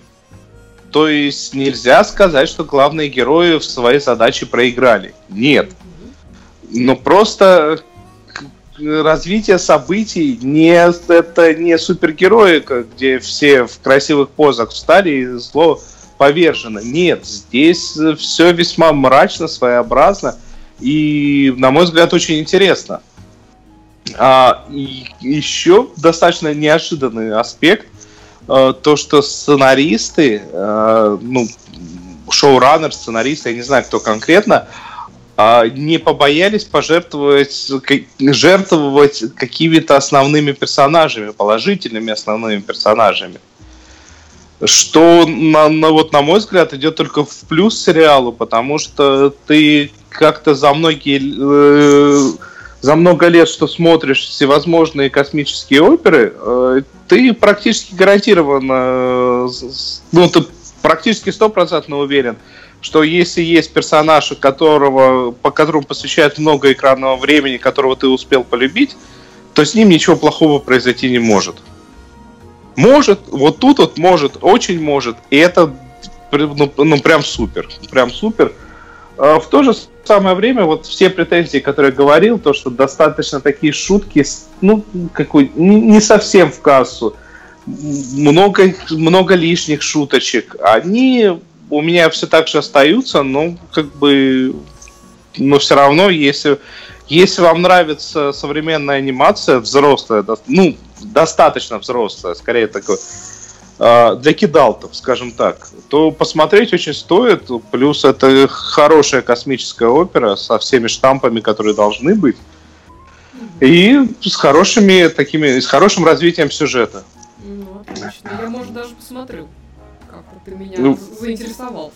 То есть нельзя сказать, что главные герои в своей задаче проиграли. Нет. Но просто развитие событий не это не супергероика, где все в красивых позах встали и зло повержено. Нет, здесь все весьма мрачно, своеобразно и, на мой взгляд, очень интересно. А, и еще достаточно неожиданный аспект, а, то, что сценаристы, а, ну, шоураннер, сценаристы, я не знаю, кто конкретно, а, не побоялись пожертвовать, жертвовать какими-то основными персонажами, положительными основными персонажами. Что, на, на, вот, на мой взгляд, идет только в плюс сериалу, потому что ты как-то за многие э, за много лет, что смотришь всевозможные космические оперы, э, ты практически гарантированно, ну, ты практически стопроцентно уверен, что если есть персонаж, которого, по которому посвящают много экранного времени, которого ты успел полюбить, то с ним ничего плохого произойти не может. Может, вот тут вот может, очень может, и это ну, ну прям супер, прям супер. А в то же самое время вот все претензии, которые я говорил, то, что достаточно такие шутки, ну, какой, не совсем в кассу, много, много лишних шуточек, они у меня все так же остаются, но как бы, но все равно, если, если вам нравится современная анимация, взрослая, ну, достаточно взрослая, скорее такой, а, для кидалтов, скажем так, то посмотреть очень стоит. Плюс это хорошая космическая опера со всеми штампами, которые должны быть. И с хорошими такими, с хорошим развитием сюжета. Ну, отлично. Я, может, даже посмотрю. Как-то ты меня ну, заинтересовал.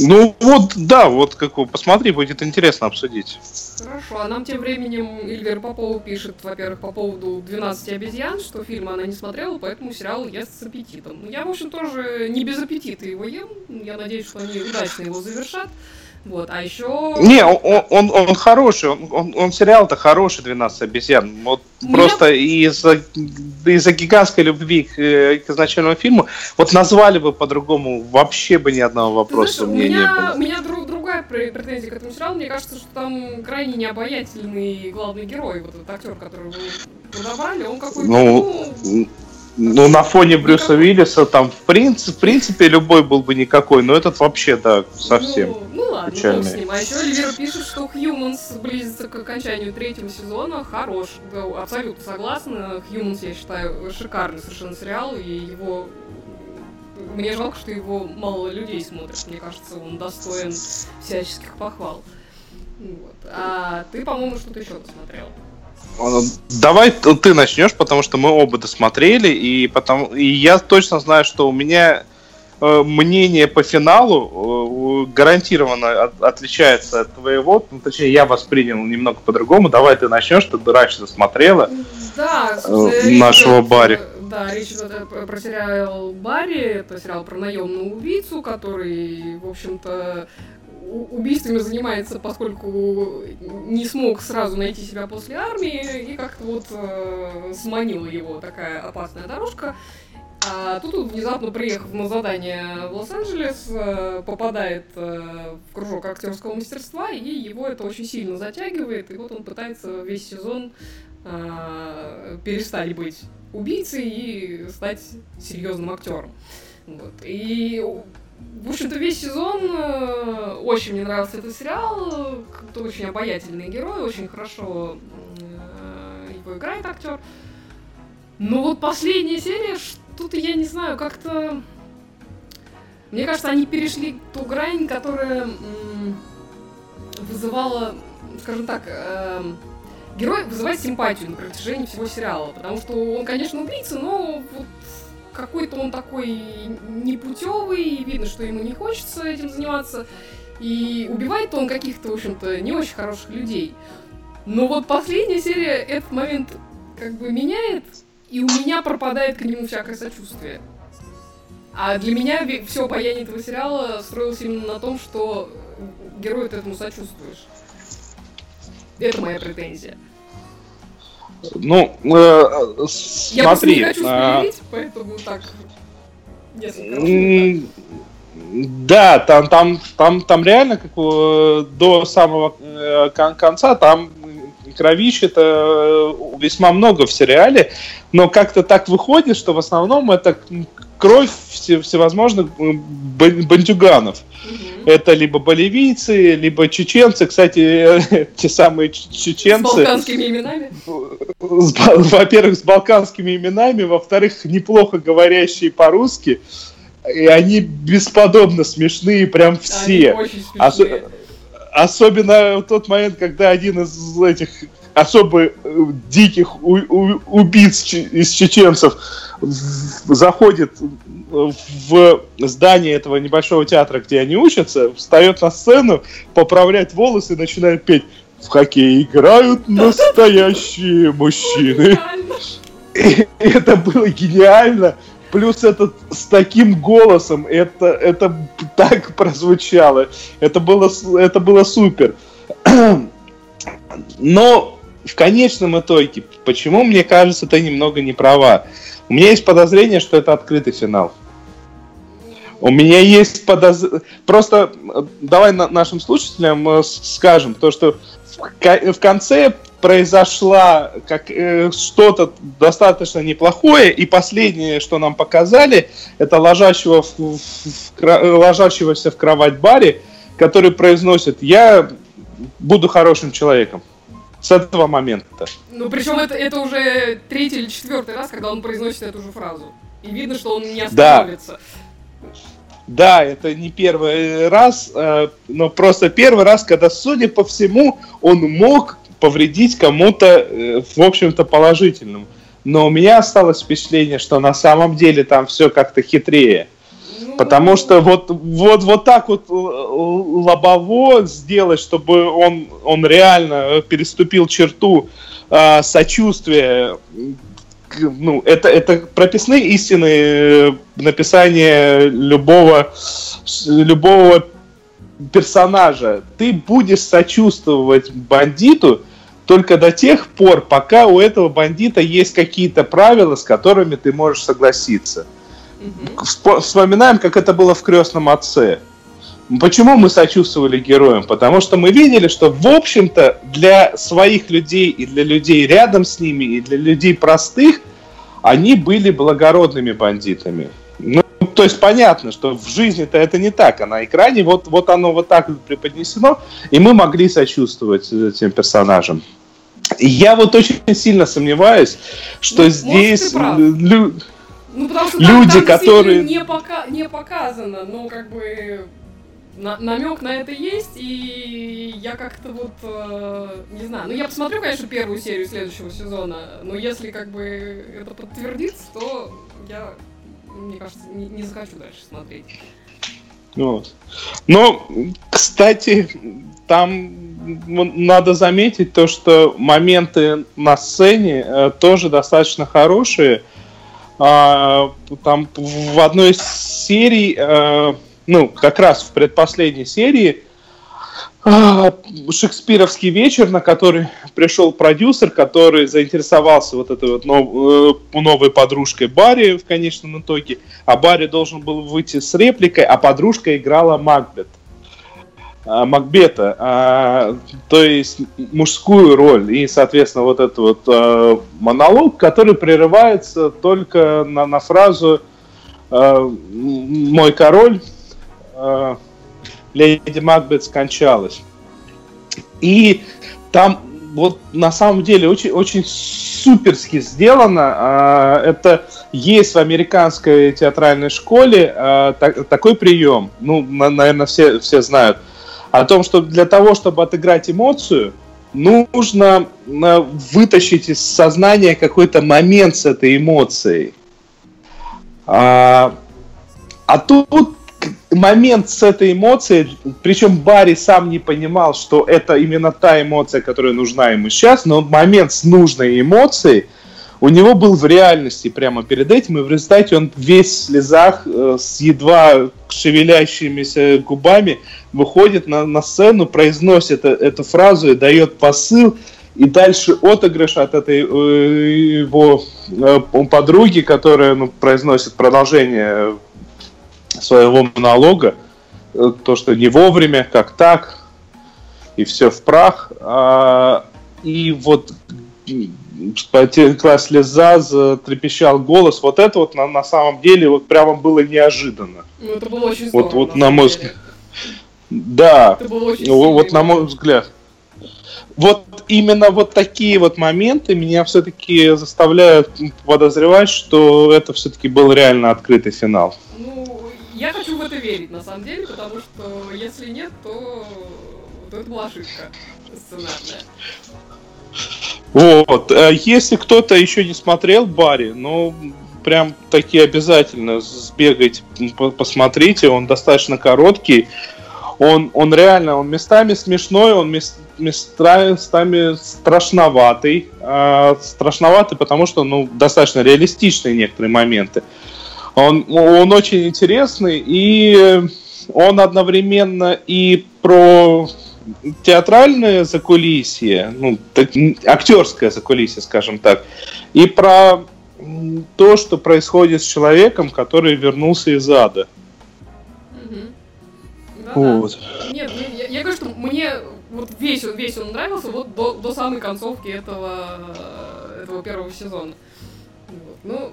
Ну вот, да, вот как посмотри, будет интересно обсудить. Хорошо, а нам тем временем Ильвер Попова пишет, во-первых, по поводу 12 обезьян, что фильм она не смотрела, поэтому сериал ест с аппетитом. Я, в общем, тоже не без аппетита его ем. Я надеюсь, что они удачно его завершат. Вот, а еще... Не, он, он, он хороший, он, он, он сериал-то хороший, 12 обезьян. Вот Меня... просто из-за из гигантской любви к, к изначальному фильму, вот назвали бы по-другому, вообще бы ни одного вопроса знаешь, у меня, не было. У меня друг, другая претензия к этому сериалу. Мне кажется, что там крайне необаятельный главный герой, вот этот актер, который вы подобрали, он какой-то... Ну, ну ну, на фоне Брюса никакой. Виллиса там, в принципе, в принципе, любой был бы никакой, но этот вообще, да, совсем ну, ну ладно, печальный. с ним. А еще Эльвира пишет, что Humans близится к окончанию третьего сезона. Хорош. Да, абсолютно согласна. Humans, я считаю, шикарный совершенно сериал, и его мне жалко, что его мало людей смотрят. Мне кажется, он достоин всяческих похвал. Вот. А ты, по-моему, что-то еще досмотрел. Давай ты начнешь, потому что мы оба досмотрели, и, потому, и я точно знаю, что у меня э, мнение по финалу э, гарантированно от, отличается от твоего. Ну, точнее, я воспринял немного по-другому. Давай ты начнешь, ты раньше досмотрела да, э, нашего Барри. Да, про сериал Барри. Сериал про наемную убийцу, который, в общем-то, убийствами занимается, поскольку не смог сразу найти себя после армии, и как-то вот э, сманила его такая опасная дорожка. А тут он внезапно, приехав на задание в Лос-Анджелес, э, попадает э, в кружок актерского мастерства, и его это очень сильно затягивает, и вот он пытается весь сезон э, перестать быть убийцей и стать серьезным актером. Вот. И в общем-то, весь сезон э, очень мне нравился этот сериал. Это очень обаятельный герой, очень хорошо э, его играет актер. Но вот последняя серия, что-то я не знаю, как-то... Мне кажется, они перешли ту грань, которая вызывало, скажем так, эм, герой вызывает симпатию на протяжении всего сериала, потому что он, конечно, убийца, но вот какой-то он такой непутевый, видно, что ему не хочется этим заниматься, и убивает он каких-то, в общем-то, не очень хороших людей. Но вот последняя серия этот момент как бы меняет, и у меня пропадает к нему всякое сочувствие. А для меня все обаяние этого сериала строилось именно на том, что герою ты этому сочувствуешь. Это моя претензия. Ну, э, смотри. Я не хочу спойлерить, а... поэтому так. Да, там, там, там, там реально как до самого э, конца там кровищ это э, весьма много в сериале, но как-то так выходит, что в основном это кровь все, всевозможных бандюганов. Угу. Это либо боливийцы, либо чеченцы. Кстати, те самые чеченцы... С балканскими именами? Во-первых, с балканскими именами, во-вторых, неплохо говорящие по-русски. И они бесподобно смешные, прям все. Они очень смешные. Ос- особенно в тот момент, когда один из этих особо э, диких убийц из чеченцев заходит в здание этого небольшого театра, где они учатся, встает на сцену, поправляет волосы и начинает петь «В хоккей играют настоящие мужчины». И это было гениально. Плюс это с таким голосом, это, это так прозвучало. Это было, это было супер. Но в конечном итоге, почему мне кажется, ты немного не права? У меня есть подозрение, что это открытый финал. У меня есть подозрение... Просто давай нашим слушателям э, скажем, то, что в конце произошла как, э, что-то достаточно неплохое, и последнее, что нам показали, это ложащего в, в, в, ложащегося в кровать Барри, который произносит «Я буду хорошим человеком» с этого момента. Ну, причем это, это уже третий или четвертый раз, когда он произносит эту же фразу. И видно, что он не остановится. Да. Да, это не первый раз, э, но просто первый раз, когда, судя по всему, он мог повредить кому-то, э, в общем-то, положительным. Но у меня осталось впечатление, что на самом деле там все как-то хитрее. Потому что вот, вот, вот так вот э, лобово сделать, чтобы он, он реально переступил черту э, сочувствия, ну, это, это прописные истины э, написания любого, любого персонажа. Ты будешь сочувствовать бандиту только до тех пор, пока у этого бандита есть какие-то правила, с которыми ты можешь согласиться. Угу. Вспоминаем, как это было в крестном отце. Почему мы сочувствовали героям? Потому что мы видели, что, в общем-то, для своих людей и для людей рядом с ними, и для людей простых, они были благородными бандитами. Ну, то есть понятно, что в жизни-то это не так, а на экране вот, вот оно вот так преподнесено, и мы могли сочувствовать этим персонажам. Я вот очень сильно сомневаюсь, что ну, здесь... Ну, потому что там, люди, там которые... Не, пока... не показано, но как бы на намек на это есть, и я как-то вот, э, не знаю, ну я посмотрю, конечно, первую серию следующего сезона, но если как бы это подтвердится, то я, мне кажется, не, не захочу дальше смотреть. Вот. Но, кстати, там надо заметить то, что моменты на сцене э, тоже достаточно хорошие. А, там в одной из серий, э, ну, как раз в предпоследней серии, э, шекспировский вечер, на который пришел продюсер, который заинтересовался вот этой вот нов, э, новой подружкой Барри в конечном итоге. А Барри должен был выйти с репликой, а подружка играла Макбет. А, Макбета, а, то есть мужскую роль и, соответственно, вот этот вот а, монолог, который прерывается только на, на фразу а, «Мой король, а, леди Макбет скончалась». И там вот на самом деле очень, очень суперски сделано. А, это есть в американской театральной школе а, такой прием. Ну, наверное, все, все знают – о том, что для того, чтобы отыграть эмоцию, нужно э, вытащить из сознания какой-то момент с этой эмоцией. А, а тут момент с этой эмоцией, причем Барри сам не понимал, что это именно та эмоция, которая нужна ему сейчас, но момент с нужной эмоцией у него был в реальности прямо перед этим, и в результате он весь в слезах, э, с едва шевелящимися губами, выходит на, на сцену, произносит э, эту фразу и дает посыл, и дальше отыгрыш от этой э, его э, подруги, которая ну, произносит продолжение своего монолога, э, то, что не вовремя, как так, и все в прах. А, и вот потекла слеза, затрепещал голос. Вот это вот на, на самом деле вот прямо было неожиданно. Ну, это было очень здорово. Вот, вот на, мой взгляд. Да, это было очень вот, вот на мой взгляд. Вот именно вот такие вот моменты меня все-таки заставляют подозревать, что это все-таки был реально открытый финал. Ну, я хочу в это верить, на самом деле, потому что если нет, то, то это была ошибка сценарная. Вот. А если кто-то еще не смотрел Барри, ну, прям таки обязательно сбегайте, посмотрите. Он достаточно короткий. Он, он реально, он местами смешной, он мест, местами страшноватый. А, страшноватый, потому что, ну, достаточно реалистичные некоторые моменты. Он, он очень интересный, и он одновременно и про театральное закулисье, ну, так, актерское закулисье, скажем так, и про то, что происходит с человеком, который вернулся из ада. Угу. вот. Нет, я, я говорю, что мне вот весь, весь он нравился вот до, до самой концовки этого, этого первого сезона. Вот. Ну,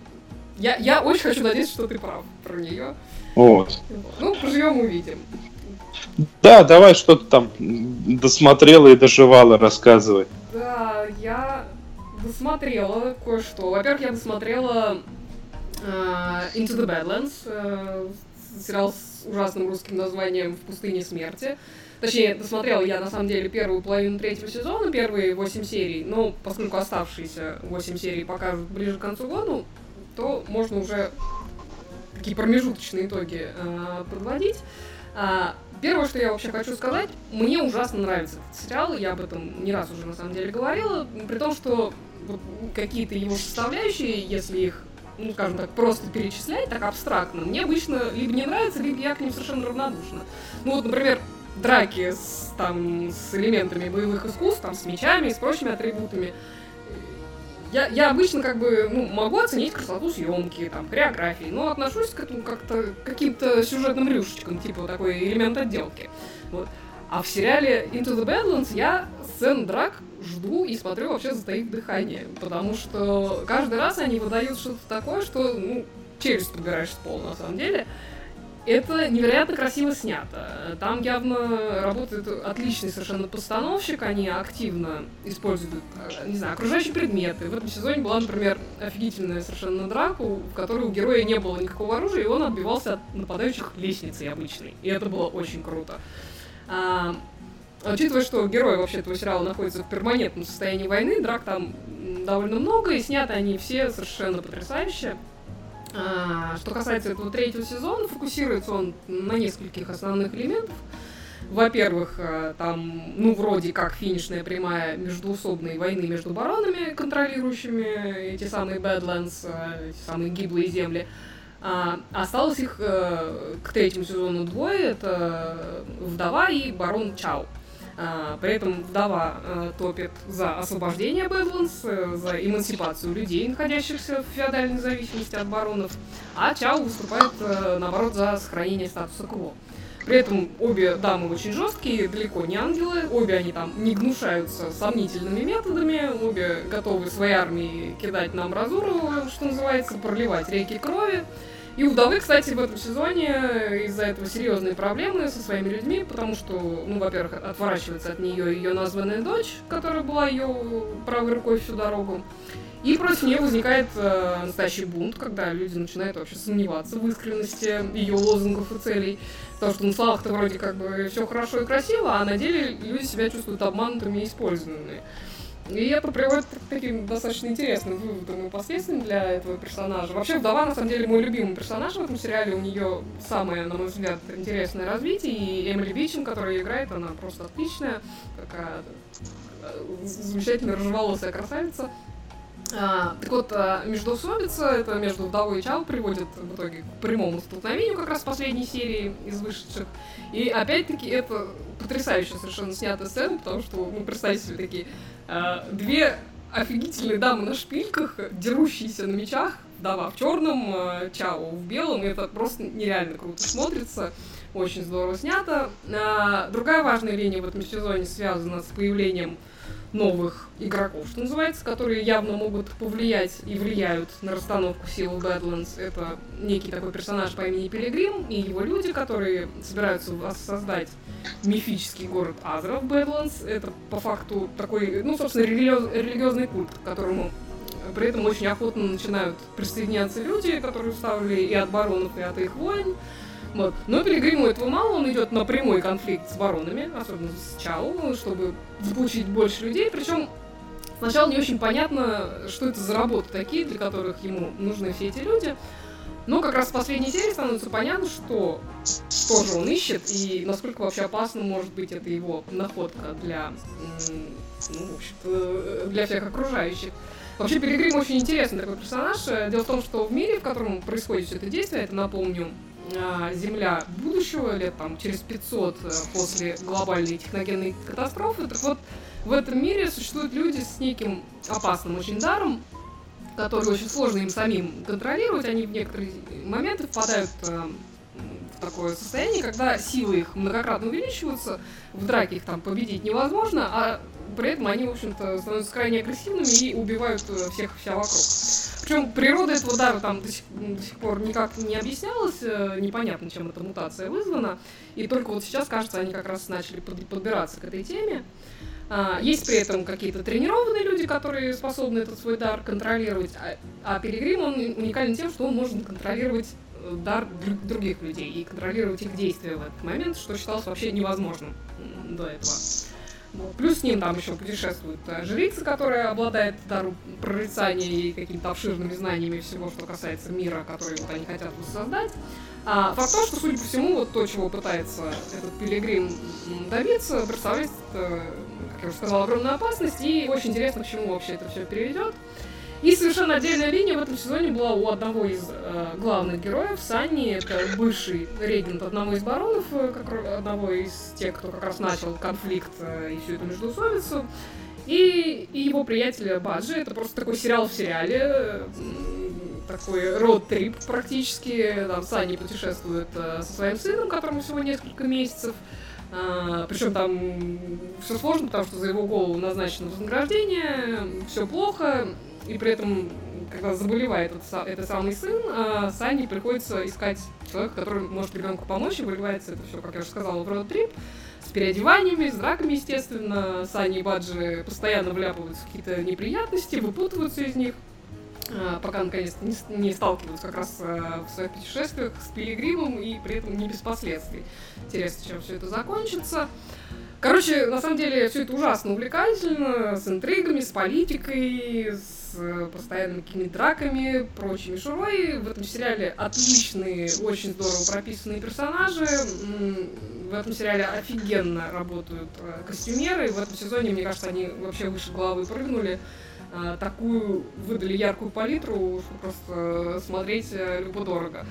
я, я очень хочу надеяться, что ты прав про нее. Вот. Ну, поживем, увидим. Да, давай что-то там досмотрела и доживала, рассказывай. Да, я досмотрела кое-что. Во-первых, я досмотрела uh, Into the Badlands, uh, сериал с ужасным русским названием «В пустыне смерти». Точнее, досмотрела я, на самом деле, первую половину третьего сезона, первые восемь серий, но поскольку оставшиеся восемь серий покажут ближе к концу года, то можно уже такие промежуточные итоги э, подводить. А, первое, что я вообще хочу сказать, мне ужасно нравится этот сериал, я об этом не раз уже на самом деле говорила, при том, что какие-то его составляющие, если их ну, скажем так, просто перечислять так абстрактно, мне обычно либо не нравится, либо я к ним совершенно равнодушна. Ну вот, например, драки с, там, с элементами боевых искусств, там, с мечами, с прочими атрибутами я, я обычно как бы ну, могу оценить красоту съемки, там, хореографии, но отношусь к этому как-то каким-то сюжетным рюшечкам, типа такой элемент отделки. Вот. А в сериале Into the Badlands я сцен драк жду и смотрю вообще затаив дыхание, потому что каждый раз они выдают что-то такое, что, ну, челюсть подбираешь с пола, на самом деле. Это невероятно красиво снято. Там явно работает отличный совершенно постановщик, они активно используют, не знаю, окружающие предметы. В этом сезоне была, например, офигительная совершенно драка, в которой у героя не было никакого оружия, и он отбивался от нападающих лестницей обычной. И это было очень круто. А, учитывая, что герои вообще этого сериала находятся в перманентном состоянии войны, драк там довольно много, и сняты они все совершенно потрясающе. А, что касается этого третьего сезона, фокусируется он на нескольких основных элементах. Во-первых, э, там, ну, вроде как финишная прямая междуусобной войны между баронами, контролирующими эти самые э, эти самые гиблые земли. А, осталось их э, к третьему сезону двое, это вдова и барон Чао. А, при этом вдова а, топит за освобождение Бэдландс, э, за эмансипацию людей, находящихся в феодальной зависимости от баронов, а Чао выступает, э, наоборот, за сохранение статуса КВО. При этом обе дамы очень жесткие, далеко не ангелы, обе они там не гнушаются сомнительными методами, обе готовы своей армии кидать на амбразуру, что называется, проливать реки крови. И у вдовы, кстати, в этом сезоне из-за этого серьезные проблемы со своими людьми, потому что, ну, во-первых, отворачивается от нее ее названная дочь, которая была ее правой рукой всю дорогу. И против нее возникает э, настоящий бунт, когда люди начинают вообще сомневаться в искренности ее лозунгов и целей. Потому что на словах-то вроде как бы все хорошо и красиво, а на деле люди себя чувствуют обманутыми и использованными. И это приводит к таким достаточно интересным выводам и последствиям для этого персонажа. Вообще, вдова, на самом деле, мой любимый персонаж в этом сериале. У нее самое, на мой взгляд, интересное развитие. И Эмили Бичин, которая играет, она просто отличная. Такая э, замечательная рыжеволосая красавица. Так вот, а, междоусобица, это между вдовой и Чао, приводит в итоге к прямому столкновению как раз последней серии из вышедших. И опять-таки это потрясающе совершенно снятая сцена, потому что, ну, представьте себе такие а, две офигительные дамы на шпильках, дерущиеся на мечах, вдова в черном, а, Чао в белом, и это просто нереально круто смотрится. Очень здорово снято. А, другая важная линия в этом сезоне связана с появлением новых игроков, что называется, которые явно могут повлиять и влияют на расстановку сил Badlands. Это некий такой персонаж по имени Пилигрим и его люди, которые собираются создать мифический город Азра в Badlands. Это по факту такой, ну, собственно, религи- религиозный культ, к которому при этом очень охотно начинают присоединяться люди, которые уставили и от баронов, и от их войн. Вот. Но Пилигриму этого мало, он идет на прямой конфликт с баронами, особенно с Чао, чтобы заполучить больше людей. Причем сначала не очень понятно, что это за работы такие, для которых ему нужны все эти люди. Но как раз в последней серии становится понятно, что что же он ищет и насколько вообще опасно может быть эта его находка для, ну, в для всех окружающих. Вообще, Пилигрим очень интересный такой персонаж. Дело в том, что в мире, в котором происходит все это действие, это, напомню, Земля будущего, лет там через 500 э, после глобальной техногенной катастрофы. Так вот, в этом мире существуют люди с неким опасным очень даром, который очень сложно им самим контролировать. Они в некоторые моменты впадают э, в такое состояние, когда силы их многократно увеличиваются, в драке их там победить невозможно, а при этом они, в общем-то, становятся крайне агрессивными и убивают э, всех вся вокруг. Причем природа этого удара там до сих, до сих пор никак не объяснялась, э, непонятно, чем эта мутация вызвана. И только вот сейчас, кажется, они как раз начали под, подбираться к этой теме. А, есть при этом какие-то тренированные люди, которые способны этот свой дар контролировать, а, а Пилигрим, он уникален тем, что он может контролировать э, дар других людей и контролировать их действия в этот момент, что считалось вообще невозможным до этого. Плюс с ним там еще путешествует э, жрица, которая обладает даром прорицания и какими-то обширными знаниями всего, что касается мира, который вот они хотят воссоздать. А факт то, что, судя по всему, вот то, чего пытается этот пилигрим добиться, представляет, э, как я уже сказала, огромную опасность, и очень интересно, к чему вообще это все переведет. И совершенно отдельная линия в этом сезоне была у одного из э, главных героев, Санни, это бывший регент одного из баронов, э, как, одного из тех, кто как раз начал конфликт э, и всю эту междоусобицу. И, и его приятеля Баджи, это просто такой сериал в сериале, э, такой род-трип практически. Там Санни путешествует э, со своим сыном, которому всего несколько месяцев. А, причем там все сложно, потому что за его голову назначено вознаграждение, все плохо и при этом, когда заболевает этот, этот самый сын, а Сане приходится искать человека, который может ребенку помочь, и выливается это все, как я уже сказала, в род-трип, с переодеваниями, с драками, естественно. Сани и Баджи постоянно вляпываются в какие-то неприятности, выпутываются из них, а, пока наконец не, не сталкиваются как раз а, в своих путешествиях с пилигримом и при этом не без последствий. Интересно, чем все это закончится. Короче, на самом деле, все это ужасно увлекательно, с интригами, с политикой, с постоянными какими-то драками, прочей мишурой. В этом сериале отличные, очень здорово прописанные персонажи. В этом сериале офигенно работают э, костюмеры. В этом сезоне, мне кажется, они вообще выше головы прыгнули. Э, такую выдали яркую палитру, что просто смотреть э, любо-дорого.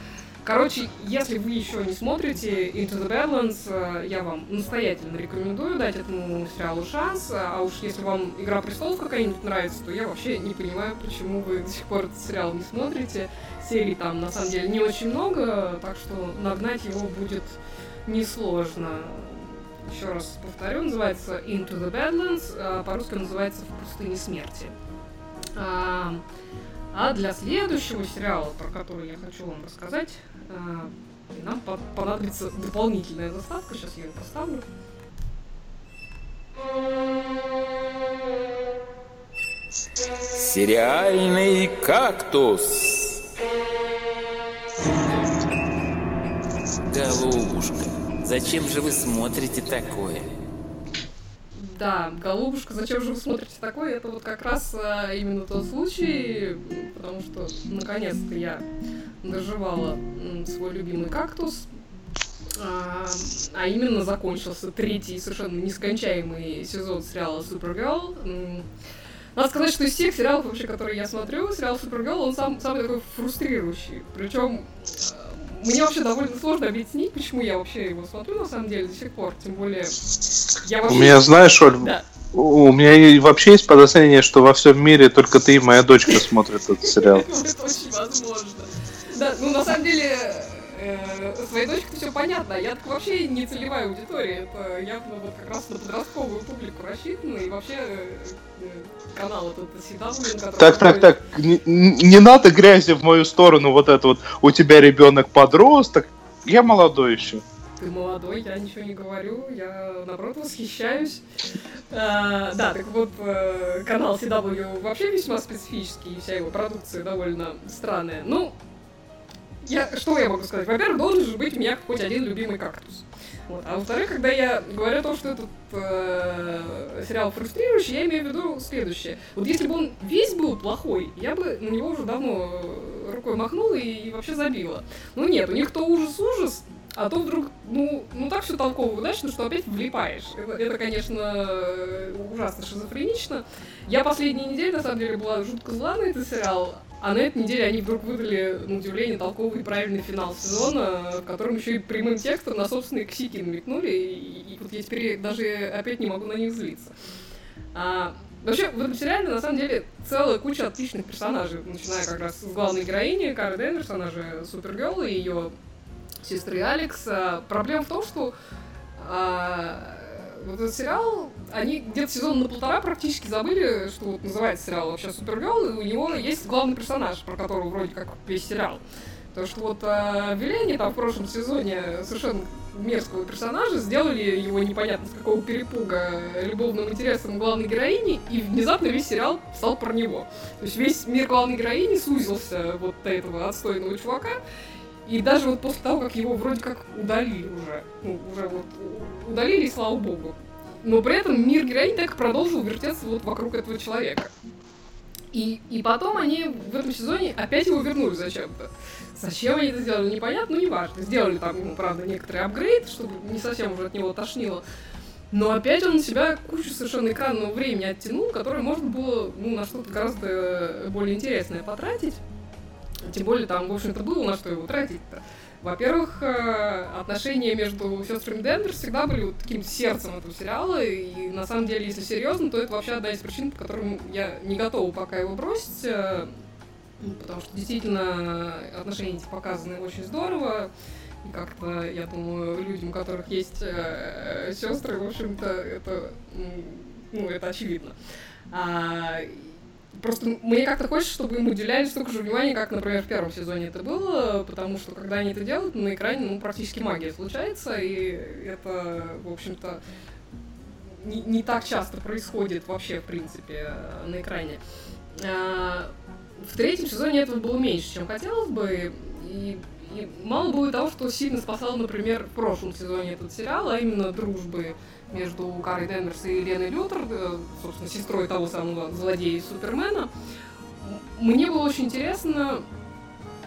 Короче, если вы еще не смотрите Into the Badlands, э, я вам настоятельно рекомендую дать этому сериалу шанс. А уж если вам Игра престолов какая-нибудь нравится, то я вообще не понимаю, почему вы до сих пор этот сериал не смотрите. Серий там на самом деле не очень много, так что нагнать его будет несложно. Еще раз повторю, называется Into the Badlands, а по-русски называется В пустыне смерти. А, а для следующего сериала, про который я хочу вам рассказать, нам понадобится дополнительная заставка. Сейчас я ее поставлю. Сериальный кактус. Голубушка, зачем же вы смотрите такое? Да, голубушка, зачем же вы смотрите такое? Это вот как раз а, именно тот случай, потому что наконец-то я доживала свой любимый кактус. А, а именно закончился третий совершенно нескончаемый сезон сериала Supergirl. М, Надо сказать, что из всех сериалов, вообще, которые я смотрю, сериал Supergirl, он сам, самый такой фрустрирующий. Причем мне вообще довольно сложно объяснить, почему я вообще его смотрю, на самом деле, до сих пор. Тем более, я У вообще... меня, знаешь, Оль, Да. у у меня и вообще есть подозрение, что во всем мире только ты и моя дочка смотрят этот сериал. Это очень возможно. Да, ну на самом деле, э, своей дочке все понятно. Я так вообще не целевая аудитория. Это явно вот как раз на подростковую публику рассчитано. И вообще э, э, канал этот CW, на котором Так, так, так, не, не надо грязи в мою сторону, вот это вот, у тебя ребенок подросток, я молодой еще. Ты молодой, я ничего не говорю, я наоборот восхищаюсь. А, да, так вот, э, канал CW вообще весьма специфический, и вся его продукция довольно странная. Ну, я, что я могу сказать? Во-первых, должен же быть у меня хоть один любимый кактус. Вот. А во-вторых, когда я говорю о том, что этот э, сериал фрустрирующий, я имею в виду следующее. Вот если бы он весь был плохой, я бы на него уже давно э, рукой махнула и, и вообще забила. Ну нет, у них то ужас-ужас, а то вдруг, ну, ну так все толково удачно, что опять влипаешь. Это, это, конечно, э, ужасно шизофренично. Я последние недели, на самом деле, была жутко зла на этот сериал, а на этой неделе они вдруг выдали, на удивление, толковый и правильный финал сезона, в котором еще и прямым текстом на собственные ксики намекнули, и, и вот я теперь даже опять не могу на них злиться. А, вообще, в этом сериале, на самом деле, целая куча отличных персонажей, начиная как раз с главной героини, Кары Денверс, она же Супергерл, и ее сестры Алекс. А, Проблема в том, что а, этот сериал, они где-то сезон на полтора практически забыли, что вот называется сериал вообще Супергерл, и у него есть главный персонаж, про которого вроде как весь сериал. Потому что вот а, Вилени там в прошлом сезоне совершенно мерзкого персонажа, сделали его непонятно с какого перепуга любовным интересом главной героини, и внезапно весь сериал стал про него. То есть весь мир главной героини сузился вот до этого отстойного чувака, и даже вот после того, как его вроде как удалили уже, ну, уже вот удалили, слава богу. Но при этом мир героини так продолжил вертеться вот вокруг этого человека. И, и потом они в этом сезоне опять его вернули зачем-то. Зачем они это сделали, непонятно, но неважно. Сделали там ему, правда, некоторый апгрейд, чтобы не совсем уже от него тошнило. Но опять он себя кучу совершенно экранного времени оттянул, которое можно было ну, на что-то гораздо более интересное потратить. Тем более там, в общем-то, было на что его тратить-то. Во-первых, э, отношения между сестрами Денвер всегда были вот таким сердцем этого сериала, и на самом деле, если серьезно, то это вообще одна из причин, по которым я не готова пока его бросить, э, ну, потому что действительно отношения эти показаны очень здорово, и как-то, я думаю, людям, у которых есть э, сестры, в общем-то, это, ну, это очевидно. А, Просто мне как-то хочется, чтобы им уделяли столько же внимания, как, например, в первом сезоне это было, потому что когда они это делают, на экране ну, практически магия случается, и это, в общем-то, не, не так часто происходит вообще, в принципе, на экране. А, В третьем сезоне этого было меньше, чем хотелось бы, и, и мало было того, что сильно спасал, например, в прошлом сезоне этот сериал, а именно дружбы между Карой Денверс и Леной Лютер, э, собственно, сестрой того самого злодея Супермена. Мне было очень интересно,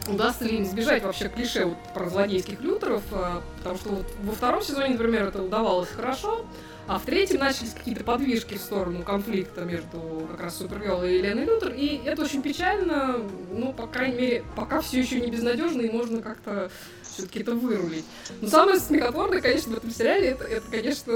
удастся ли им избежать вообще клише вот про злодейских лютеров, э, потому что вот во втором сезоне, например, это удавалось хорошо, а в третьем начались какие-то подвижки в сторону конфликта между как раз Супергерл и Леной Лютер, и это очень печально, ну, по крайней мере, пока все еще не безнадежно, и можно как-то все-таки это вырулить. Но самое смехотворное, конечно, в этом сериале, это, это, конечно,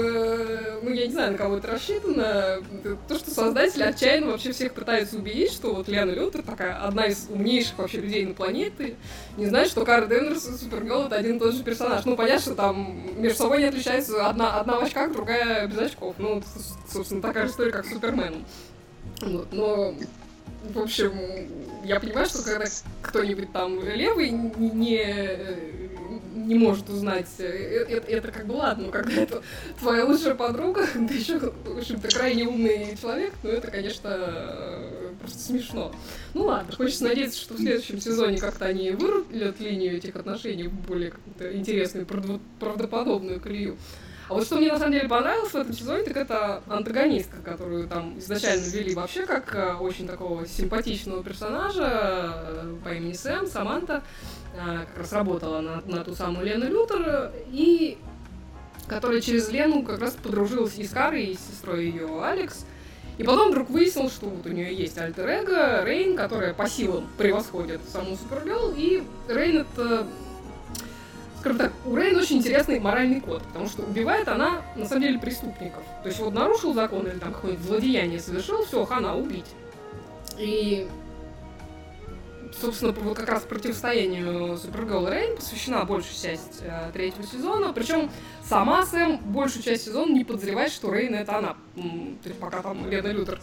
ну, я не знаю, на кого это рассчитано, то, что создатели отчаянно вообще всех пытаются убедить, что вот Лена Лютер такая одна из умнейших вообще людей на планете, не знает, что Кара Денверс и Супергерл это один и тот же персонаж. Ну, понятно, что там между собой не отличаются одна, одна в очках, другая без очков. Ну, собственно, такая же история, как с Суперменом. Вот, но в общем, я понимаю, что когда кто-нибудь там левый не, не, может узнать. Это, это как бы ладно, когда это твоя лучшая подруга, ты еще, в общем-то, крайне умный человек, но это, конечно, просто смешно. Ну ладно, хочется надеяться, что в следующем сезоне как-то они вырулят линию этих отношений в более интересную, правдоподобную колею. А вот что мне на самом деле понравилось в этом сезоне, так это антагонистка, которую там изначально ввели вообще как э, очень такого симпатичного персонажа э, по имени Сэм, Саманта, э, как раз работала на, на ту самую Лену Лютер, и которая через Лену как раз подружилась и с Карой, и с сестрой ее Алекс. И потом вдруг выяснилось, что вот у нее есть альтер эго Рейн, которая по силам превосходит саму Супергерл, и Рейн это скажем так, у Рейн очень интересный моральный код, потому что убивает она, на самом деле, преступников. То есть вот нарушил закон или там какое-нибудь злодеяние совершил, все, хана, убить. И, собственно, вот как раз противостоянию Супергерл и Рейн посвящена большая часть э, третьего сезона. Причем сама Сэм большую часть сезона не подозревает, что Рейн это она. То пока там Лена Лютер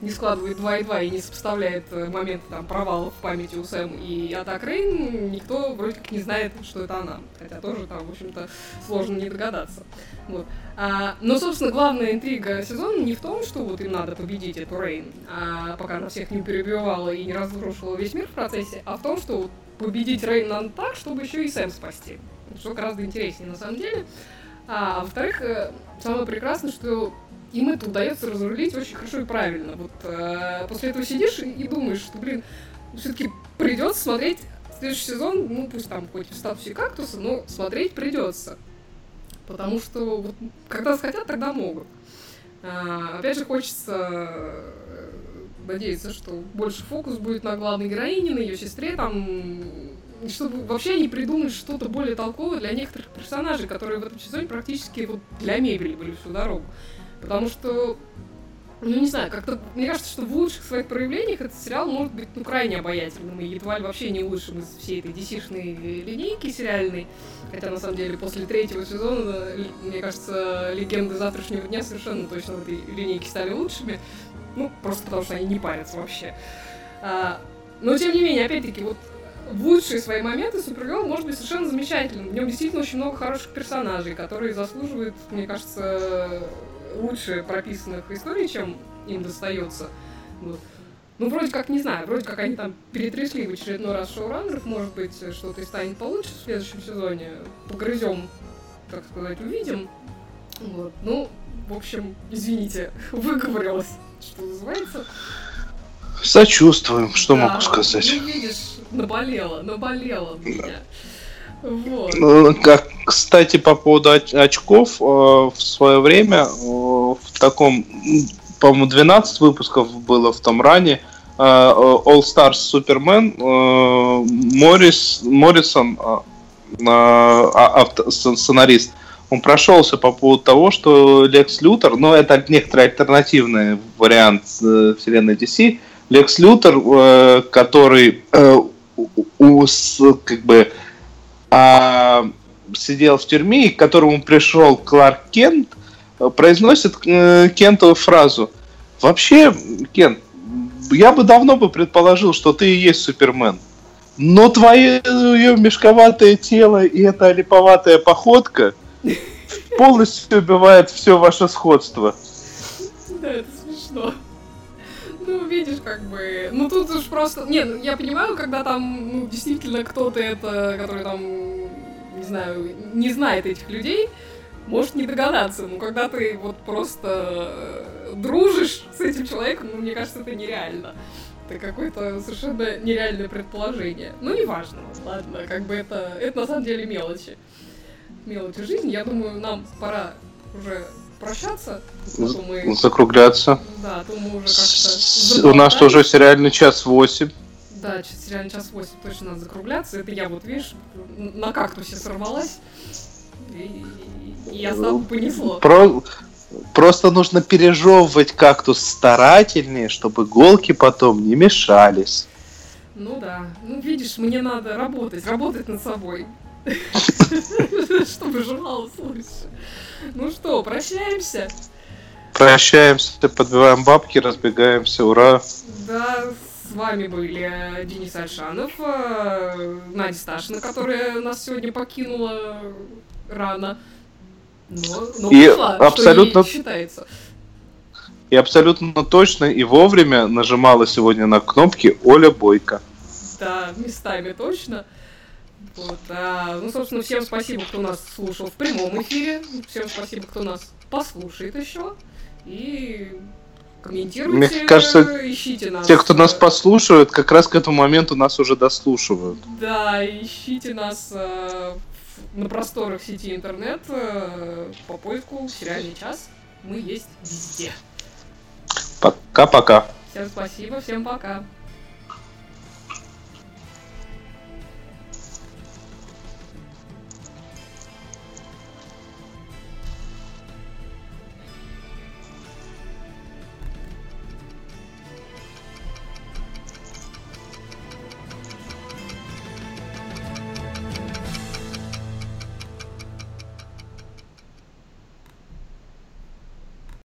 не складывает 2 и 2 и не сопоставляет э, моменты там провалов в памяти у Сэм и атак Рейн, никто вроде как не знает, что это она. Хотя тоже там, в общем-то, сложно не догадаться. Вот. А, но, собственно, главная интрига сезона не в том, что вот им надо победить эту Рейн, а, пока она всех не перебивала и не разрушила весь мир в процессе, а в том, что вот победить Рейн надо так, чтобы еще и Сэм спасти. Что гораздо интереснее на самом деле. А, а во-вторых, э, самое прекрасное, что им это удается разрулить очень хорошо и правильно. Вот э, после этого сидишь и, и думаешь, что, блин, все-таки придется смотреть следующий сезон, ну пусть там хоть в статусе кактуса, но смотреть придется. Потому что вот, когда захотят, тогда могут. А, опять же, хочется э, надеяться, что больше фокус будет на главной героине, на ее сестре, там, чтобы вообще они придумали что-то более толковое для некоторых персонажей, которые в этом сезоне практически вот для мебели были всю дорогу. Потому что, ну не знаю, как-то мне кажется, что в лучших своих проявлениях этот сериал может быть ну крайне обаятельным и едва ли вообще не лучшим из всей этой DC-шной линейки сериальной. Хотя на самом деле после третьего сезона, мне кажется, легенды завтрашнего дня совершенно точно в этой линейке стали лучшими. Ну, просто потому что они не парятся вообще. А, но тем не менее, опять-таки, вот в лучшие свои моменты Супергерл может быть совершенно замечательным. В нем действительно очень много хороших персонажей, которые заслуживают, мне кажется, лучше прописанных историй, чем им достается. Вот. Ну, вроде как, не знаю, вроде как они там перетрясли в очередной раз шоураннеров, может быть, что-то и станет получше в следующем сезоне. Погрызем, так сказать, увидим. Вот. Ну, в общем, извините, выговорилась, что называется. Сочувствуем, что да, могу сказать. Ну, видишь, наболело, наболело меня. Ну, как, кстати, по поводу очков, э, в свое время э, в таком, по-моему, 12 выпусков было в том ране э, All Stars Superman Моррис, Моррисон, а, сценарист, он прошелся по поводу того, что Лекс Лютер, но это некоторый альтернативный вариант вселенной DC, Лекс Лютер, который у, как бы а, сидел в тюрьме, и к которому пришел Кларк Кент, произносит э, Кентову фразу. Вообще, Кент, я бы давно бы предположил, что ты и есть Супермен. Но твое мешковатое тело и эта липоватая походка полностью убивает все ваше сходство. Да, это смешно ну, видишь, как бы... Ну, тут уж просто... Не, ну, я понимаю, когда там, ну, действительно кто-то это, который там, не знаю, не знает этих людей, может не догадаться. Но когда ты вот просто дружишь с этим человеком, ну, мне кажется, это нереально. Это какое-то совершенно нереальное предположение. Ну, неважно, ладно, как бы это, это на самом деле мелочи. Мелочи жизни. Я думаю, нам пора уже прощаться. А мы... Закругляться. Да, то мы уже как-то... У нас тоже сериальный час восемь. Да, сериальный час восемь точно надо закругляться. Это я вот, видишь, на кактусе сорвалась. И, и я сам понесло. Про... Просто нужно пережевывать кактус старательнее, чтобы иголки потом не мешались. Ну да. Ну видишь, мне надо работать, работать над собой. Чтобы жевалось лучше. Ну что, прощаемся? Прощаемся, подбиваем бабки, разбегаемся, ура. Да, С вами были Денис Альшанов, э, Надя Сташина, которая нас сегодня покинула рано. Но, но И ушла, абсолютно- что ей считается. И абсолютно точно и вовремя нажимала сегодня на кнопки Оля Бойко. Да, местами точно. Вот, а, ну, собственно, всем спасибо, кто нас слушал в прямом эфире. Всем спасибо, кто нас послушает еще. И комментируйте, Мне кажется, ищите нас. Те, кто нас э, послушают, как раз к этому моменту нас уже дослушивают. Да, ищите нас э, на просторах сети интернет э, по поиску «Сериальный час». Мы есть везде. Пока-пока. Всем спасибо, всем пока.